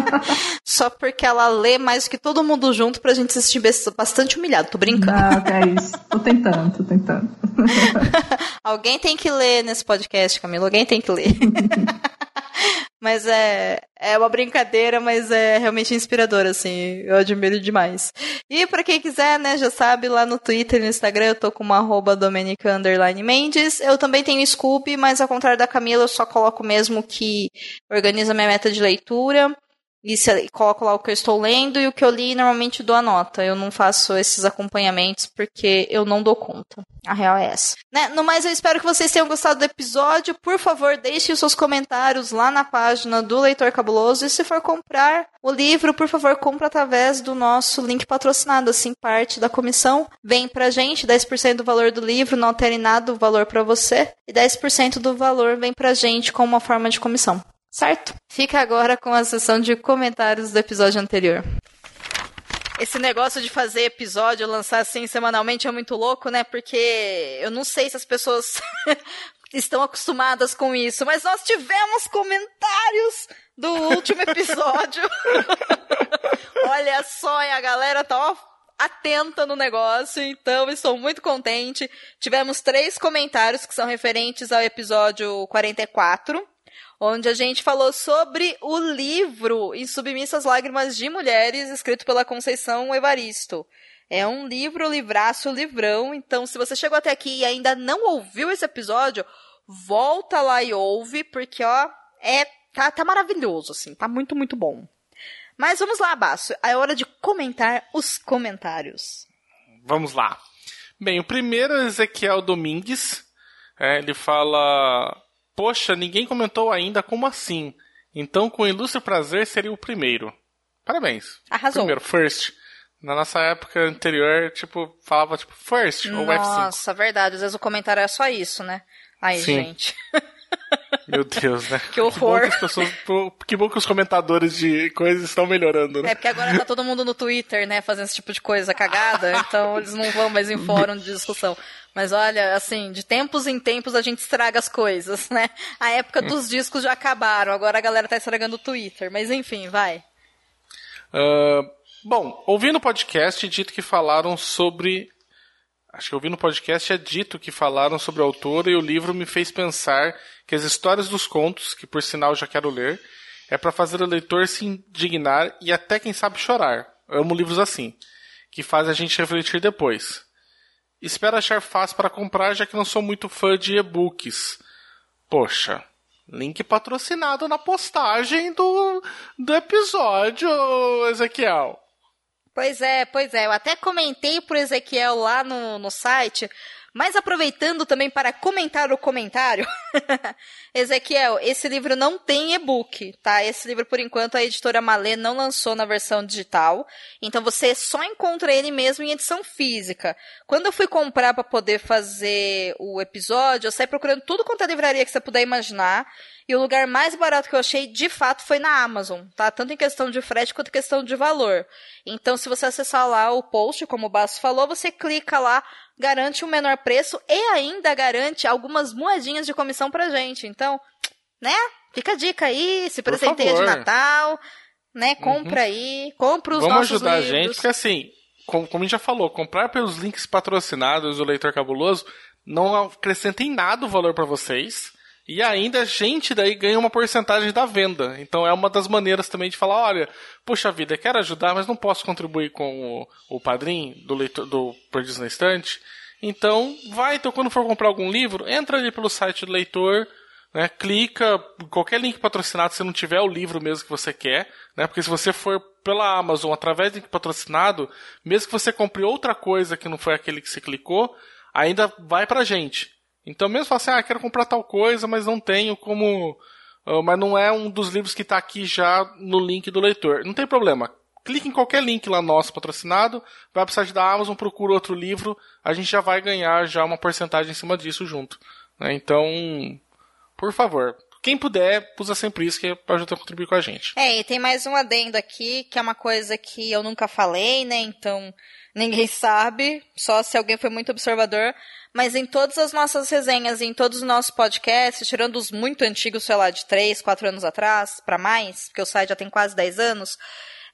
Só porque ela lê mais que todo mundo junto pra gente se sentir bastante humilhado. Tô brincando. Não, é isso. Tô tentando, tô tentando. Alguém tem que ler nesse podcast, Camila. Alguém tem que ler. Mas é, é uma brincadeira, mas é realmente inspirador, assim. Eu admiro demais. E para quem quiser, né, já sabe, lá no Twitter e no Instagram eu tô com uma arroba Domenica Mendes. Eu também tenho Scoop, mas ao contrário da Camila, eu só coloco mesmo que organiza minha meta de leitura. E coloco lá o que eu estou lendo e o que eu li normalmente dou a nota. Eu não faço esses acompanhamentos porque eu não dou conta. A real é essa. Né? No mais, eu espero que vocês tenham gostado do episódio. Por favor, deixem os seus comentários lá na página do Leitor Cabuloso. E se for comprar o livro, por favor, compre através do nosso link patrocinado. Assim, parte da comissão vem pra gente. 10% do valor do livro, não altere nada o valor para você. E 10% do valor vem pra gente como uma forma de comissão certo? Fica agora com a sessão de comentários do episódio anterior. Esse negócio de fazer episódio, lançar assim semanalmente é muito louco, né? Porque eu não sei se as pessoas estão acostumadas com isso, mas nós tivemos comentários do último episódio. Olha só, a galera tá ó, atenta no negócio, então estou muito contente. Tivemos três comentários que são referentes ao episódio 44 onde a gente falou sobre o livro Em Submissas Lágrimas de Mulheres, escrito pela Conceição Evaristo. É um livro, livraço, livrão. Então, se você chegou até aqui e ainda não ouviu esse episódio, volta lá e ouve, porque, ó, é, tá, tá maravilhoso, assim, tá muito, muito bom. Mas vamos lá, Basso. É hora de comentar os comentários. Vamos lá. Bem, o primeiro é Ezequiel Domingues. É, ele fala: Poxa, ninguém comentou ainda como assim. Então, com ilustre prazer, seria o primeiro. Parabéns. Arrasou. Primeiro, first. Na nossa época anterior, tipo, falava tipo first Nossa, ou F5. Nossa, verdade. Às vezes o comentário é só isso, né? Aí, Sim. gente. Meu Deus, né? Que horror. Que bom que, pessoas, que bom que os comentadores de coisas estão melhorando, né? É porque agora tá todo mundo no Twitter, né, fazendo esse tipo de coisa cagada, então eles não vão mais em fórum de discussão. Mas olha, assim, de tempos em tempos a gente estraga as coisas, né? A época dos discos já acabaram, agora a galera tá estragando o Twitter. Mas enfim, vai. Uh, bom, ouvindo o podcast, dito que falaram sobre. Acho que ouvindo o podcast é dito que falaram sobre a autora e o livro me fez pensar que as histórias dos contos, que por sinal já quero ler, é para fazer o leitor se indignar e até quem sabe chorar. Amo livros assim, que fazem a gente refletir depois. Espero achar fácil para comprar, já que não sou muito fã de e-books. Poxa, link patrocinado na postagem do, do episódio, Ezequiel. Pois é, pois é. Eu até comentei pro Ezequiel lá no, no site, Mas aproveitando também para comentar o comentário, Ezequiel, esse livro não tem e-book, tá? Esse livro, por enquanto, a editora Malê não lançou na versão digital. Então você só encontra ele mesmo em edição física. Quando eu fui comprar para poder fazer o episódio, eu saí procurando tudo quanto é livraria que você puder imaginar. E o lugar mais barato que eu achei, de fato, foi na Amazon, tá? Tanto em questão de frete quanto em questão de valor. Então, se você acessar lá o post, como o Basso falou, você clica lá, garante um menor preço e ainda garante algumas moedinhas de comissão pra gente. Então, né? Fica a dica aí, se presenteia de Natal, né? Compra uhum. aí, compra os Vamos nossos ajudar livros. a gente, porque assim, como, como a gente já falou, comprar pelos links patrocinados do Leitor Cabuloso não acrescenta em nada o valor para vocês. E ainda a gente daí ganha uma porcentagem da venda. Então é uma das maneiras também de falar, olha, puxa vida, quero ajudar, mas não posso contribuir com o, o padrinho do leitor do Perdidos na Estante. Então, vai, então quando for comprar algum livro, entra ali pelo site do leitor, né, clica, qualquer link patrocinado, se não tiver o livro mesmo que você quer, né, porque se você for pela Amazon através do link patrocinado, mesmo que você compre outra coisa que não foi aquele que você clicou, ainda vai pra gente. Então, mesmo falar assim, ah, quero comprar tal coisa, mas não tenho como. Uh, mas não é um dos livros que está aqui já no link do leitor. Não tem problema. Clique em qualquer link lá nosso patrocinado, vai site da Amazon, procura outro livro, a gente já vai ganhar já uma porcentagem em cima disso junto. Né? Então, por favor, quem puder, usa sempre isso que é para ajudar a contribuir com a gente. É, e tem mais um adendo aqui, que é uma coisa que eu nunca falei, né? Então, ninguém sabe, só se alguém foi muito observador. Mas em todas as nossas resenhas, em todos os nossos podcasts, tirando os muito antigos, sei lá, de 3, 4 anos atrás, para mais, porque o site já tem quase 10 anos,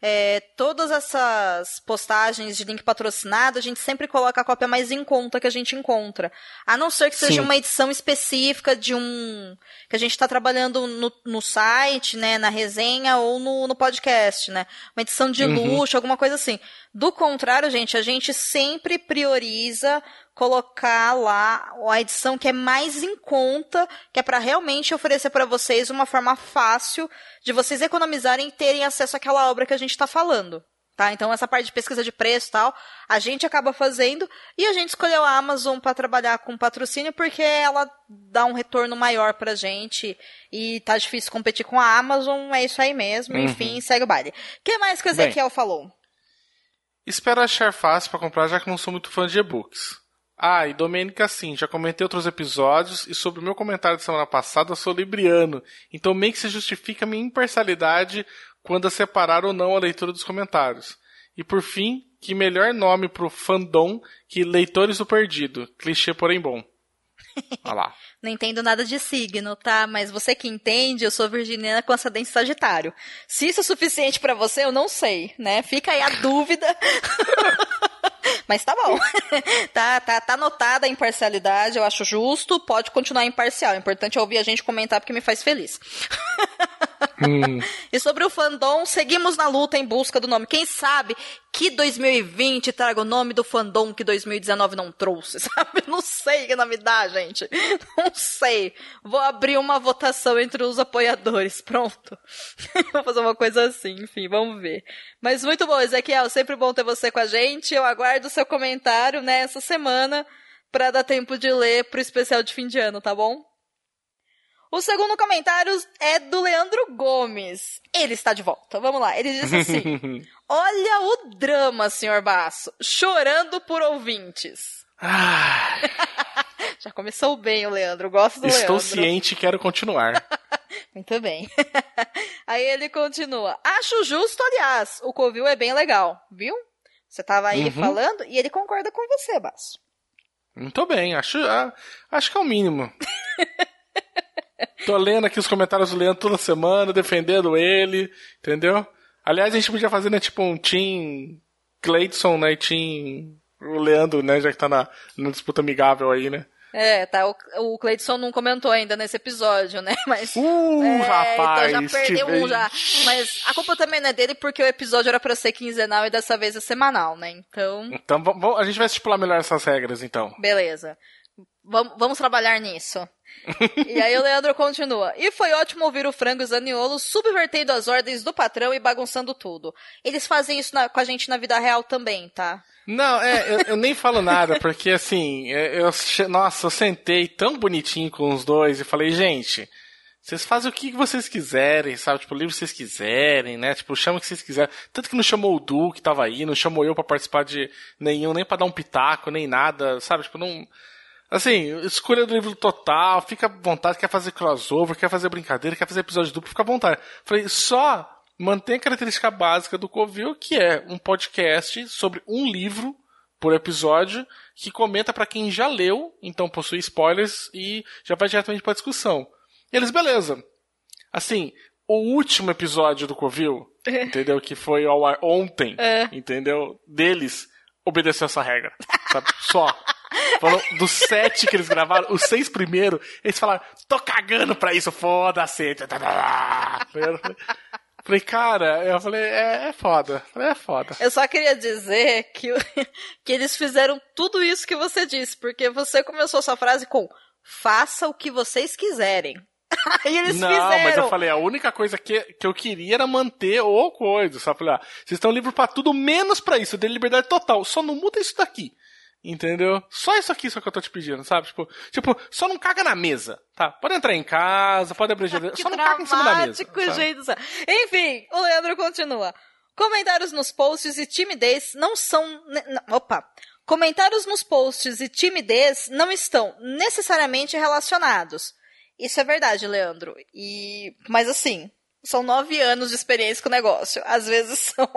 é, todas essas postagens de link patrocinado, a gente sempre coloca a cópia mais em conta que a gente encontra. A não ser que seja Sim. uma edição específica de um. que a gente está trabalhando no, no site, né, na resenha ou no, no podcast, né? Uma edição de uhum. luxo, alguma coisa assim. Do contrário, gente, a gente sempre prioriza colocar lá a edição que é mais em conta, que é para realmente oferecer para vocês uma forma fácil de vocês economizarem e terem acesso àquela obra que a gente está falando. Tá? Então, essa parte de pesquisa de preço e tal, a gente acaba fazendo e a gente escolheu a Amazon para trabalhar com patrocínio porque ela dá um retorno maior pra gente e tá difícil competir com a Amazon, é isso aí mesmo, uhum. enfim, segue o baile. O que mais que o Ezequiel Bem, falou? Espero achar fácil para comprar, já que não sou muito fã de e-books. Ah, e Domênica, sim, já comentei outros episódios e sobre o meu comentário da semana passada, eu sou libriano, então meio que se justifica a minha imparcialidade quando a separar ou não a leitura dos comentários. E por fim, que melhor nome pro fandom que Leitores do Perdido, clichê porém bom. Olha lá. Não entendo nada de signo, tá? Mas você que entende, eu sou virginiana com ascendente sagitário. Se isso é suficiente para você, eu não sei, né? Fica aí a dúvida. Mas tá bom. tá, tá, tá anotada a imparcialidade, eu acho justo. Pode continuar imparcial. O importante é ouvir a gente comentar porque me faz feliz. hum. E sobre o fandom, seguimos na luta em busca do nome. Quem sabe que 2020 traga o nome do fandom que 2019 não trouxe, sabe? Não sei que nome dá, gente. Não sei. Vou abrir uma votação entre os apoiadores. Pronto. Vou fazer uma coisa assim, enfim, vamos ver. Mas muito bom, Ezequiel. Sempre bom ter você com a gente. Eu aguardo o seu comentário nessa semana para dar tempo de ler pro especial de fim de ano, tá bom? O segundo comentário é do Leandro Gomes. Ele está de volta. Vamos lá. Ele disse assim: Olha o drama, senhor Baço. Chorando por ouvintes. Ah. Já começou bem o Leandro. Gosto do Estou Leandro. Estou ciente e quero continuar. Muito bem. Aí ele continua. Acho justo, aliás. O Covil é bem legal, viu? Você estava aí uhum. falando e ele concorda com você, Baço. Muito bem. Acho, ah, acho que é o mínimo. Tô lendo aqui os comentários do Leandro toda semana, defendendo ele, entendeu? Aliás, a gente podia fazer, né, tipo um Team Cleidson, né, e Team o Leandro, né, já que tá na, na disputa amigável aí, né? É, tá. O, o Cleidson não comentou ainda nesse episódio, né? Mas. Uh, é, rapaz! Então já perdeu um já. Mas a culpa também não é dele porque o episódio era pra ser quinzenal e dessa vez é semanal, né? Então. Então a gente vai estipular melhor essas regras, então. Beleza. Vamos, vamos trabalhar nisso. E aí o Leandro continua. E foi ótimo ouvir o Frango e Zaniolo subvertendo as ordens do patrão e bagunçando tudo. Eles fazem isso na, com a gente na vida real também, tá? Não, é, eu, eu nem falo nada, porque assim, é, eu, nossa, eu sentei tão bonitinho com os dois e falei, gente, vocês fazem o que vocês quiserem, sabe? Tipo, que vocês quiserem, né? Tipo, chama o que vocês quiserem. Tanto que não chamou o Du, que tava aí, não chamou eu para participar de nenhum, nem para dar um pitaco, nem nada, sabe? Tipo, não. Assim, escolha do livro total, fica à vontade, quer fazer crossover, quer fazer brincadeira, quer fazer episódio duplo, fica à vontade. Falei, só mantém a característica básica do Covil, que é um podcast sobre um livro por episódio, que comenta para quem já leu, então possui spoilers e já vai diretamente para discussão. E eles, beleza. Assim, o último episódio do Covil, entendeu? Que foi ao ar ontem, É. entendeu? Deles, obedeceu essa regra. Sabe? Só. Falou, dos sete que eles gravaram, os seis primeiros, eles falaram, tô cagando pra isso, foda-se. Falei, cara, eu falei, é, é foda. É foda. Eu só queria dizer que, que eles fizeram tudo isso que você disse, porque você começou sua frase com faça o que vocês quiserem. Aí eles não, fizeram. mas eu falei, a única coisa que, que eu queria era manter o coisa. Só falei, ah, vocês estão livres pra tudo, menos pra isso. Eu dei liberdade total. Só não muda isso daqui. Entendeu? Só isso aqui só que eu tô te pedindo, sabe? Tipo, tipo, só não caga na mesa, tá? Pode entrar em casa, pode abrir geladeira, só não caga em cima da mesa. sabe? do céu. Enfim, o Leandro continua. Comentários nos posts e timidez não são. não, opa. Comentários nos posts e timidez não estão necessariamente relacionados. Isso é verdade, Leandro. E. Mas assim. São nove anos de experiência com o negócio. Às vezes são.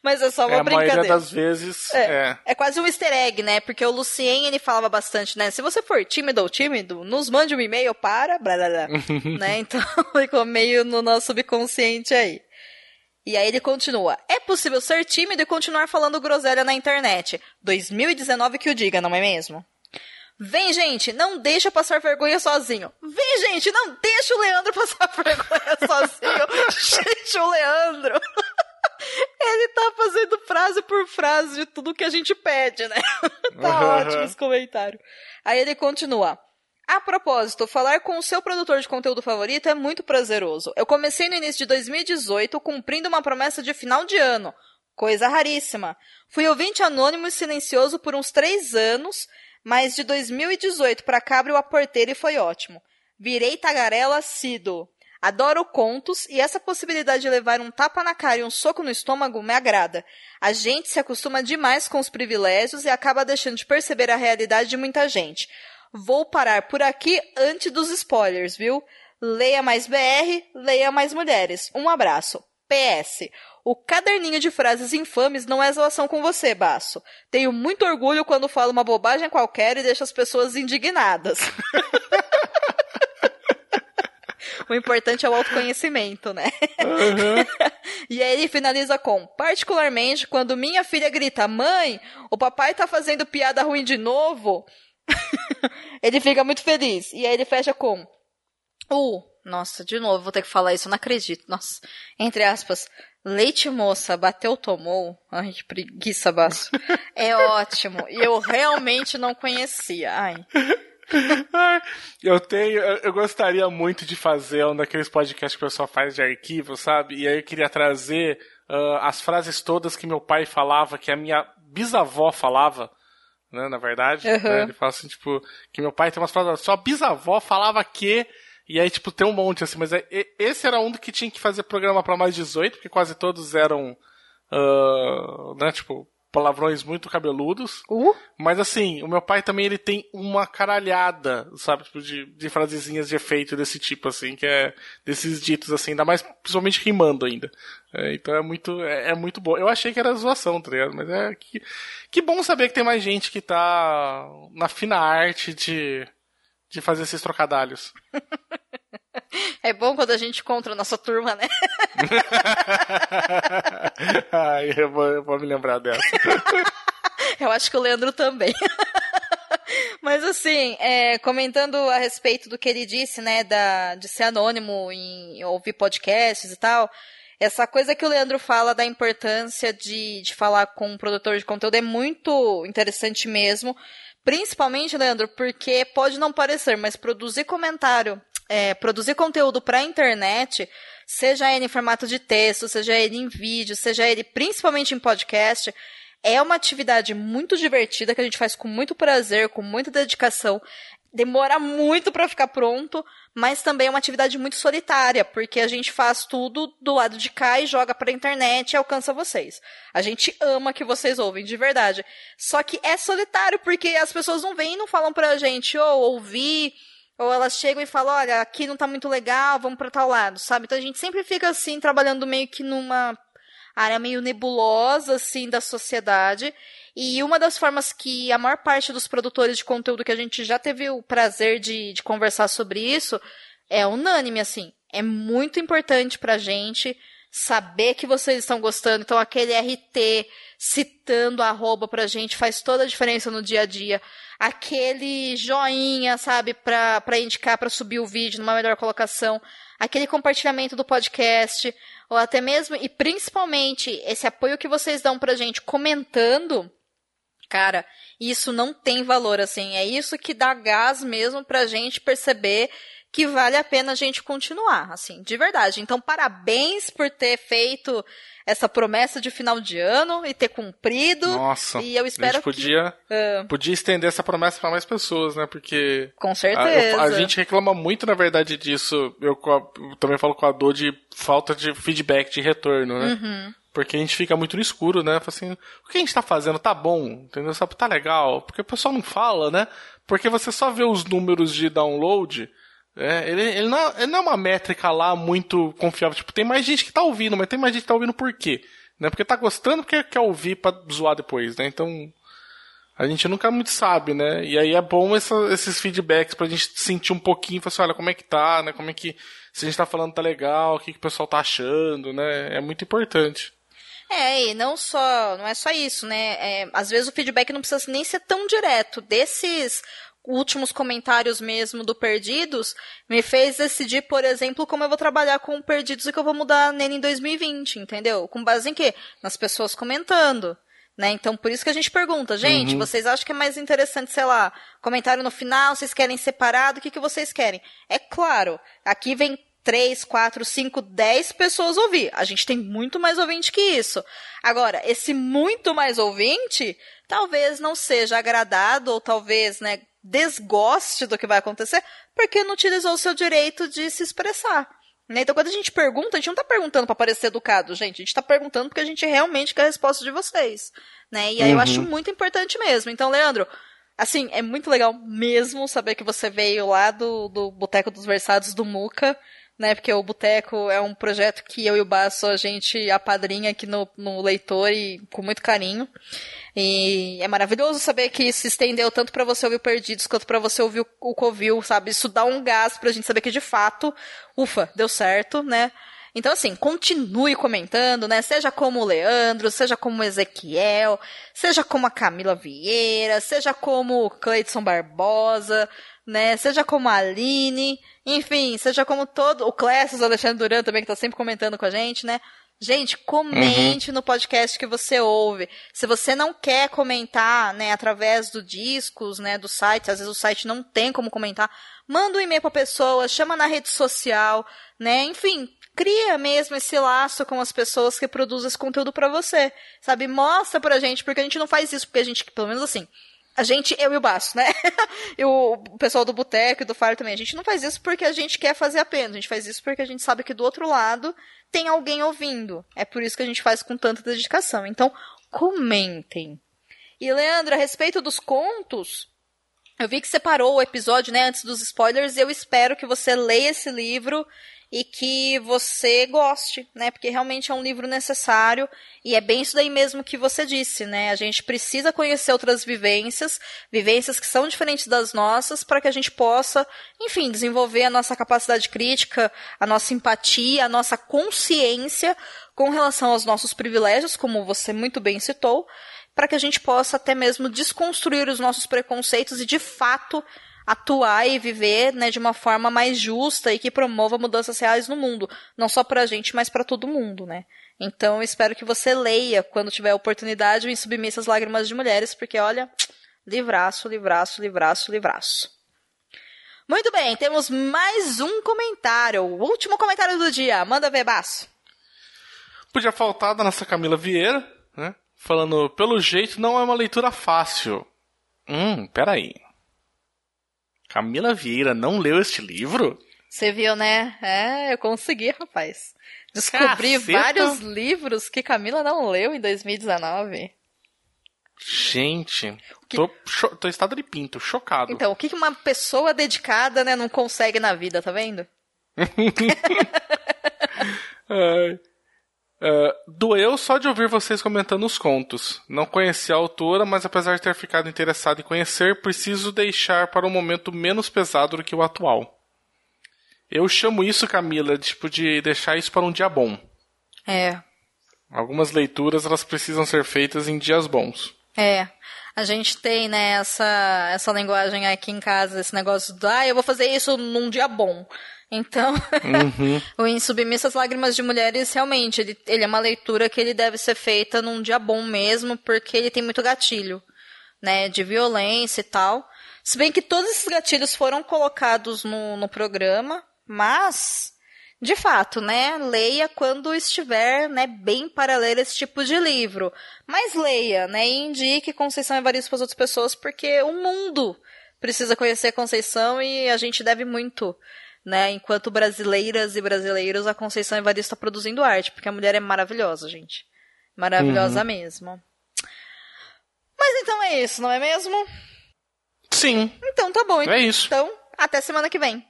Mas é só uma É, a brincadeira. maioria das vezes é. É quase um easter egg, né? Porque o Lucien, ele falava bastante, né? Se você for tímido ou tímido, nos mande um e-mail para... Blá, blá, blá. né? Então, ficou meio no nosso subconsciente aí. E aí ele continua. É possível ser tímido e continuar falando groselha na internet. 2019 que o diga, não é mesmo? Vem, gente, não deixa passar vergonha sozinho. Vem, gente, não deixa o Leandro passar vergonha sozinho. gente, o Leandro. Ele tá fazendo frase por frase de tudo que a gente pede, né? tá ótimo esse comentário. Aí ele continua. A propósito, falar com o seu produtor de conteúdo favorito é muito prazeroso. Eu comecei no início de 2018 cumprindo uma promessa de final de ano. Coisa raríssima. Fui ouvinte anônimo e silencioso por uns três anos, mas de 2018 pra cá abriu a porteira e foi ótimo. Virei tagarela assíduo. Adoro contos e essa possibilidade de levar um tapa na cara e um soco no estômago me agrada. A gente se acostuma demais com os privilégios e acaba deixando de perceber a realidade de muita gente. Vou parar por aqui antes dos spoilers, viu? Leia mais BR, leia mais mulheres. Um abraço. PS. O caderninho de frases infames não é zoação com você, Baço. Tenho muito orgulho quando falo uma bobagem qualquer e deixo as pessoas indignadas. o importante é o autoconhecimento, né? e aí ele finaliza com: particularmente quando minha filha grita, mãe, o papai tá fazendo piada ruim de novo. ele fica muito feliz. E aí ele fecha com: Uh, nossa, de novo, vou ter que falar isso, eu não acredito. Nossa, entre aspas, leite moça, bateu, tomou. Ai, que preguiça, baço. É ótimo. E eu realmente não conhecia. Ai. Eu tenho, eu gostaria muito de fazer um daqueles podcasts que o pessoal faz de arquivo, sabe? E aí eu queria trazer ah, as frases todas que meu pai falava, que a minha bisavó falava, né? Na verdade, Uhum. né, ele fala assim, tipo, que meu pai tem umas frases, sua bisavó falava que, e aí, tipo, tem um monte assim, mas é- esse era um do que tinha que fazer programa pra mais 18, porque quase todos eram, ah, né, tipo, palavrões muito cabeludos. Uh? Mas assim, o meu pai também ele tem uma caralhada, sabe, tipo, de, de frasezinhas de efeito desse tipo, assim, que é desses ditos, assim, ainda mais principalmente rimando ainda. É, então é muito, é, é muito bom. Eu achei que era zoação, tá ligado? Mas é que, que bom saber que tem mais gente que tá na fina arte de, de fazer esses trocadalhos. É bom quando a gente encontra a nossa turma, né? Ai, eu vou, eu vou me lembrar dessa. Eu acho que o Leandro também. Mas assim, é, comentando a respeito do que ele disse, né, da, de ser anônimo em ouvir podcasts e tal, essa coisa que o Leandro fala da importância de, de falar com um produtor de conteúdo é muito interessante mesmo, Principalmente, Leandro, porque pode não parecer, mas produzir comentário, é, produzir conteúdo para a internet, seja ele em formato de texto, seja ele em vídeo, seja ele principalmente em podcast, é uma atividade muito divertida que a gente faz com muito prazer, com muita dedicação. Demora muito para ficar pronto, mas também é uma atividade muito solitária, porque a gente faz tudo do lado de cá e joga pra internet e alcança vocês. A gente ama que vocês ouvem, de verdade. Só que é solitário, porque as pessoas não vêm e não falam pra gente, ou oh, ouvi, ou elas chegam e falam, olha, aqui não tá muito legal, vamos pra tal lado, sabe? Então a gente sempre fica assim, trabalhando meio que numa área meio nebulosa, assim, da sociedade. E uma das formas que a maior parte dos produtores de conteúdo que a gente já teve o prazer de, de conversar sobre isso é unânime, assim. É muito importante pra gente saber que vocês estão gostando. Então, aquele RT citando a arroba pra gente faz toda a diferença no dia a dia. Aquele joinha, sabe, pra, pra indicar, pra subir o vídeo numa melhor colocação. Aquele compartilhamento do podcast. Ou até mesmo, e principalmente, esse apoio que vocês dão pra gente comentando Cara, isso não tem valor, assim. É isso que dá gás mesmo pra gente perceber que vale a pena a gente continuar, assim, de verdade. Então, parabéns por ter feito essa promessa de final de ano e ter cumprido. Nossa. E eu espero a gente podia, que, uh, podia estender essa promessa para mais pessoas, né? Porque com certeza. A, a, gente reclama muito, na verdade, disso. Eu, eu, também falo com a dor de falta de feedback, de retorno, né? Uhum. Porque a gente fica muito no escuro, né? Fala assim, o que a gente tá fazendo tá bom, entendeu? Sabe, tá legal. Porque o pessoal não fala, né? Porque você só vê os números de download. É, ele, ele, não, é, ele não é uma métrica lá muito confiável. Tipo, tem mais gente que tá ouvindo, mas tem mais gente que tá ouvindo por quê? Né? Porque tá gostando, porque quer ouvir pra zoar depois, né? Então, a gente nunca muito sabe, né? E aí é bom essa, esses feedbacks pra gente sentir um pouquinho, falar assim, olha, como é que tá, né? Como é que, se a gente tá falando tá legal, o que, que o pessoal tá achando, né? É muito importante. É, e não só, não é só isso, né? É, às vezes o feedback não precisa nem ser tão direto. Desses últimos comentários mesmo do Perdidos, me fez decidir, por exemplo, como eu vou trabalhar com Perdidos e que eu vou mudar nele em 2020, entendeu? Com base em quê? Nas pessoas comentando. Né? Então, por isso que a gente pergunta, gente, uhum. vocês acham que é mais interessante, sei lá, comentário no final, vocês querem separado, o que, que vocês querem? É claro, aqui vem três, quatro, cinco, dez pessoas ouvir. A gente tem muito mais ouvinte que isso. Agora, esse muito mais ouvinte talvez não seja agradado ou talvez, né, desgoste do que vai acontecer porque não utilizou o seu direito de se expressar. Né? Então, quando a gente pergunta, a gente não está perguntando para parecer educado, gente. A gente está perguntando porque a gente realmente quer a resposta de vocês. Né? E aí uhum. eu acho muito importante mesmo. Então, Leandro, assim, é muito legal mesmo saber que você veio lá do, do Boteco dos Versados do Muca né? Porque o Boteco é um projeto que eu e o Basso a gente apadrinha aqui no, no leitor e com muito carinho. E é maravilhoso saber que se estendeu tanto para você ouvir o Perdidos quanto para você ouvir o, o Covil, sabe? Isso dá um gás pra gente saber que de fato, ufa, deu certo, né? Então, assim, continue comentando, né? Seja como o Leandro, seja como o Ezequiel, seja como a Camila Vieira, seja como o Cleidson Barbosa, né? Seja como a Aline, enfim, seja como todo. O Clécio, o Alexandre Duran também, que tá sempre comentando com a gente, né? Gente, comente uhum. no podcast que você ouve. Se você não quer comentar, né, através do discos, né, do site, às vezes o site não tem como comentar, manda um e-mail pra pessoa, chama na rede social, né, enfim, cria mesmo esse laço com as pessoas que produzem esse conteúdo para você, sabe? Mostra pra gente, porque a gente não faz isso, porque a gente, pelo menos assim, a gente, eu e o Baço, né? e o pessoal do Boteco e do Faro também. A gente não faz isso porque a gente quer fazer apenas. A gente faz isso porque a gente sabe que do outro lado tem alguém ouvindo. É por isso que a gente faz com tanta dedicação. Então, comentem. E, Leandro, a respeito dos contos, eu vi que você parou o episódio, né, antes dos spoilers. Eu espero que você leia esse livro e que você goste, né? Porque realmente é um livro necessário e é bem isso daí mesmo que você disse, né? A gente precisa conhecer outras vivências, vivências que são diferentes das nossas, para que a gente possa, enfim, desenvolver a nossa capacidade crítica, a nossa empatia, a nossa consciência com relação aos nossos privilégios, como você muito bem citou, para que a gente possa até mesmo desconstruir os nossos preconceitos e de fato atuar e viver né, de uma forma mais justa e que promova mudanças reais no mundo. Não só para a gente, mas para todo mundo, né? Então, espero que você leia quando tiver oportunidade o Em Submissas Lágrimas de Mulheres, porque, olha, Livraço, livraço, livraço, livraço. Muito bem, temos mais um comentário. O último comentário do dia. Manda ver, Baço. Podia faltar da nossa Camila Vieira, né? Falando, pelo jeito não é uma leitura fácil. Hum, peraí. Camila Vieira não leu este livro? Você viu, né? É, eu consegui, rapaz. Descobri Caceta. vários livros que Camila não leu em 2019. Gente, tô, cho- tô em estado de pinto, chocado. Então, o que que uma pessoa dedicada, né, não consegue na vida, tá vendo? Ai. É, doeu só de ouvir vocês comentando os contos. Não conheci a autora, mas apesar de ter ficado interessado em conhecer, preciso deixar para um momento menos pesado do que o atual. Eu chamo isso, Camila, tipo de deixar isso para um dia bom. É, Algumas leituras elas precisam ser feitas em dias bons. É, a gente tem, né, essa, essa linguagem aqui em casa, esse negócio do, ah, eu vou fazer isso num dia bom. Então, o Em Submissas Lágrimas de Mulheres, realmente, ele, ele é uma leitura que ele deve ser feita num dia bom mesmo, porque ele tem muito gatilho, né, de violência e tal. Se bem que todos esses gatilhos foram colocados no, no programa, mas, de fato, né, leia quando estiver, né, bem para ler esse tipo de livro. Mas leia, né, e indique Conceição Evaristo para as outras pessoas, porque o mundo precisa conhecer Conceição e a gente deve muito, né, enquanto brasileiras e brasileiros, a Conceição Evaristo está produzindo arte, porque a mulher é maravilhosa, gente. Maravilhosa mesmo. Mas então é isso, não é mesmo? Sim, Então tá bom. é isso. Então, até semana que vem.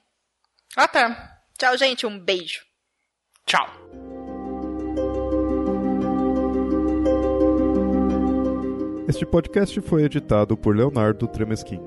Até. Tchau, gente. Um beijo. Tchau. Este podcast foi editado por Leonardo Tremesquim.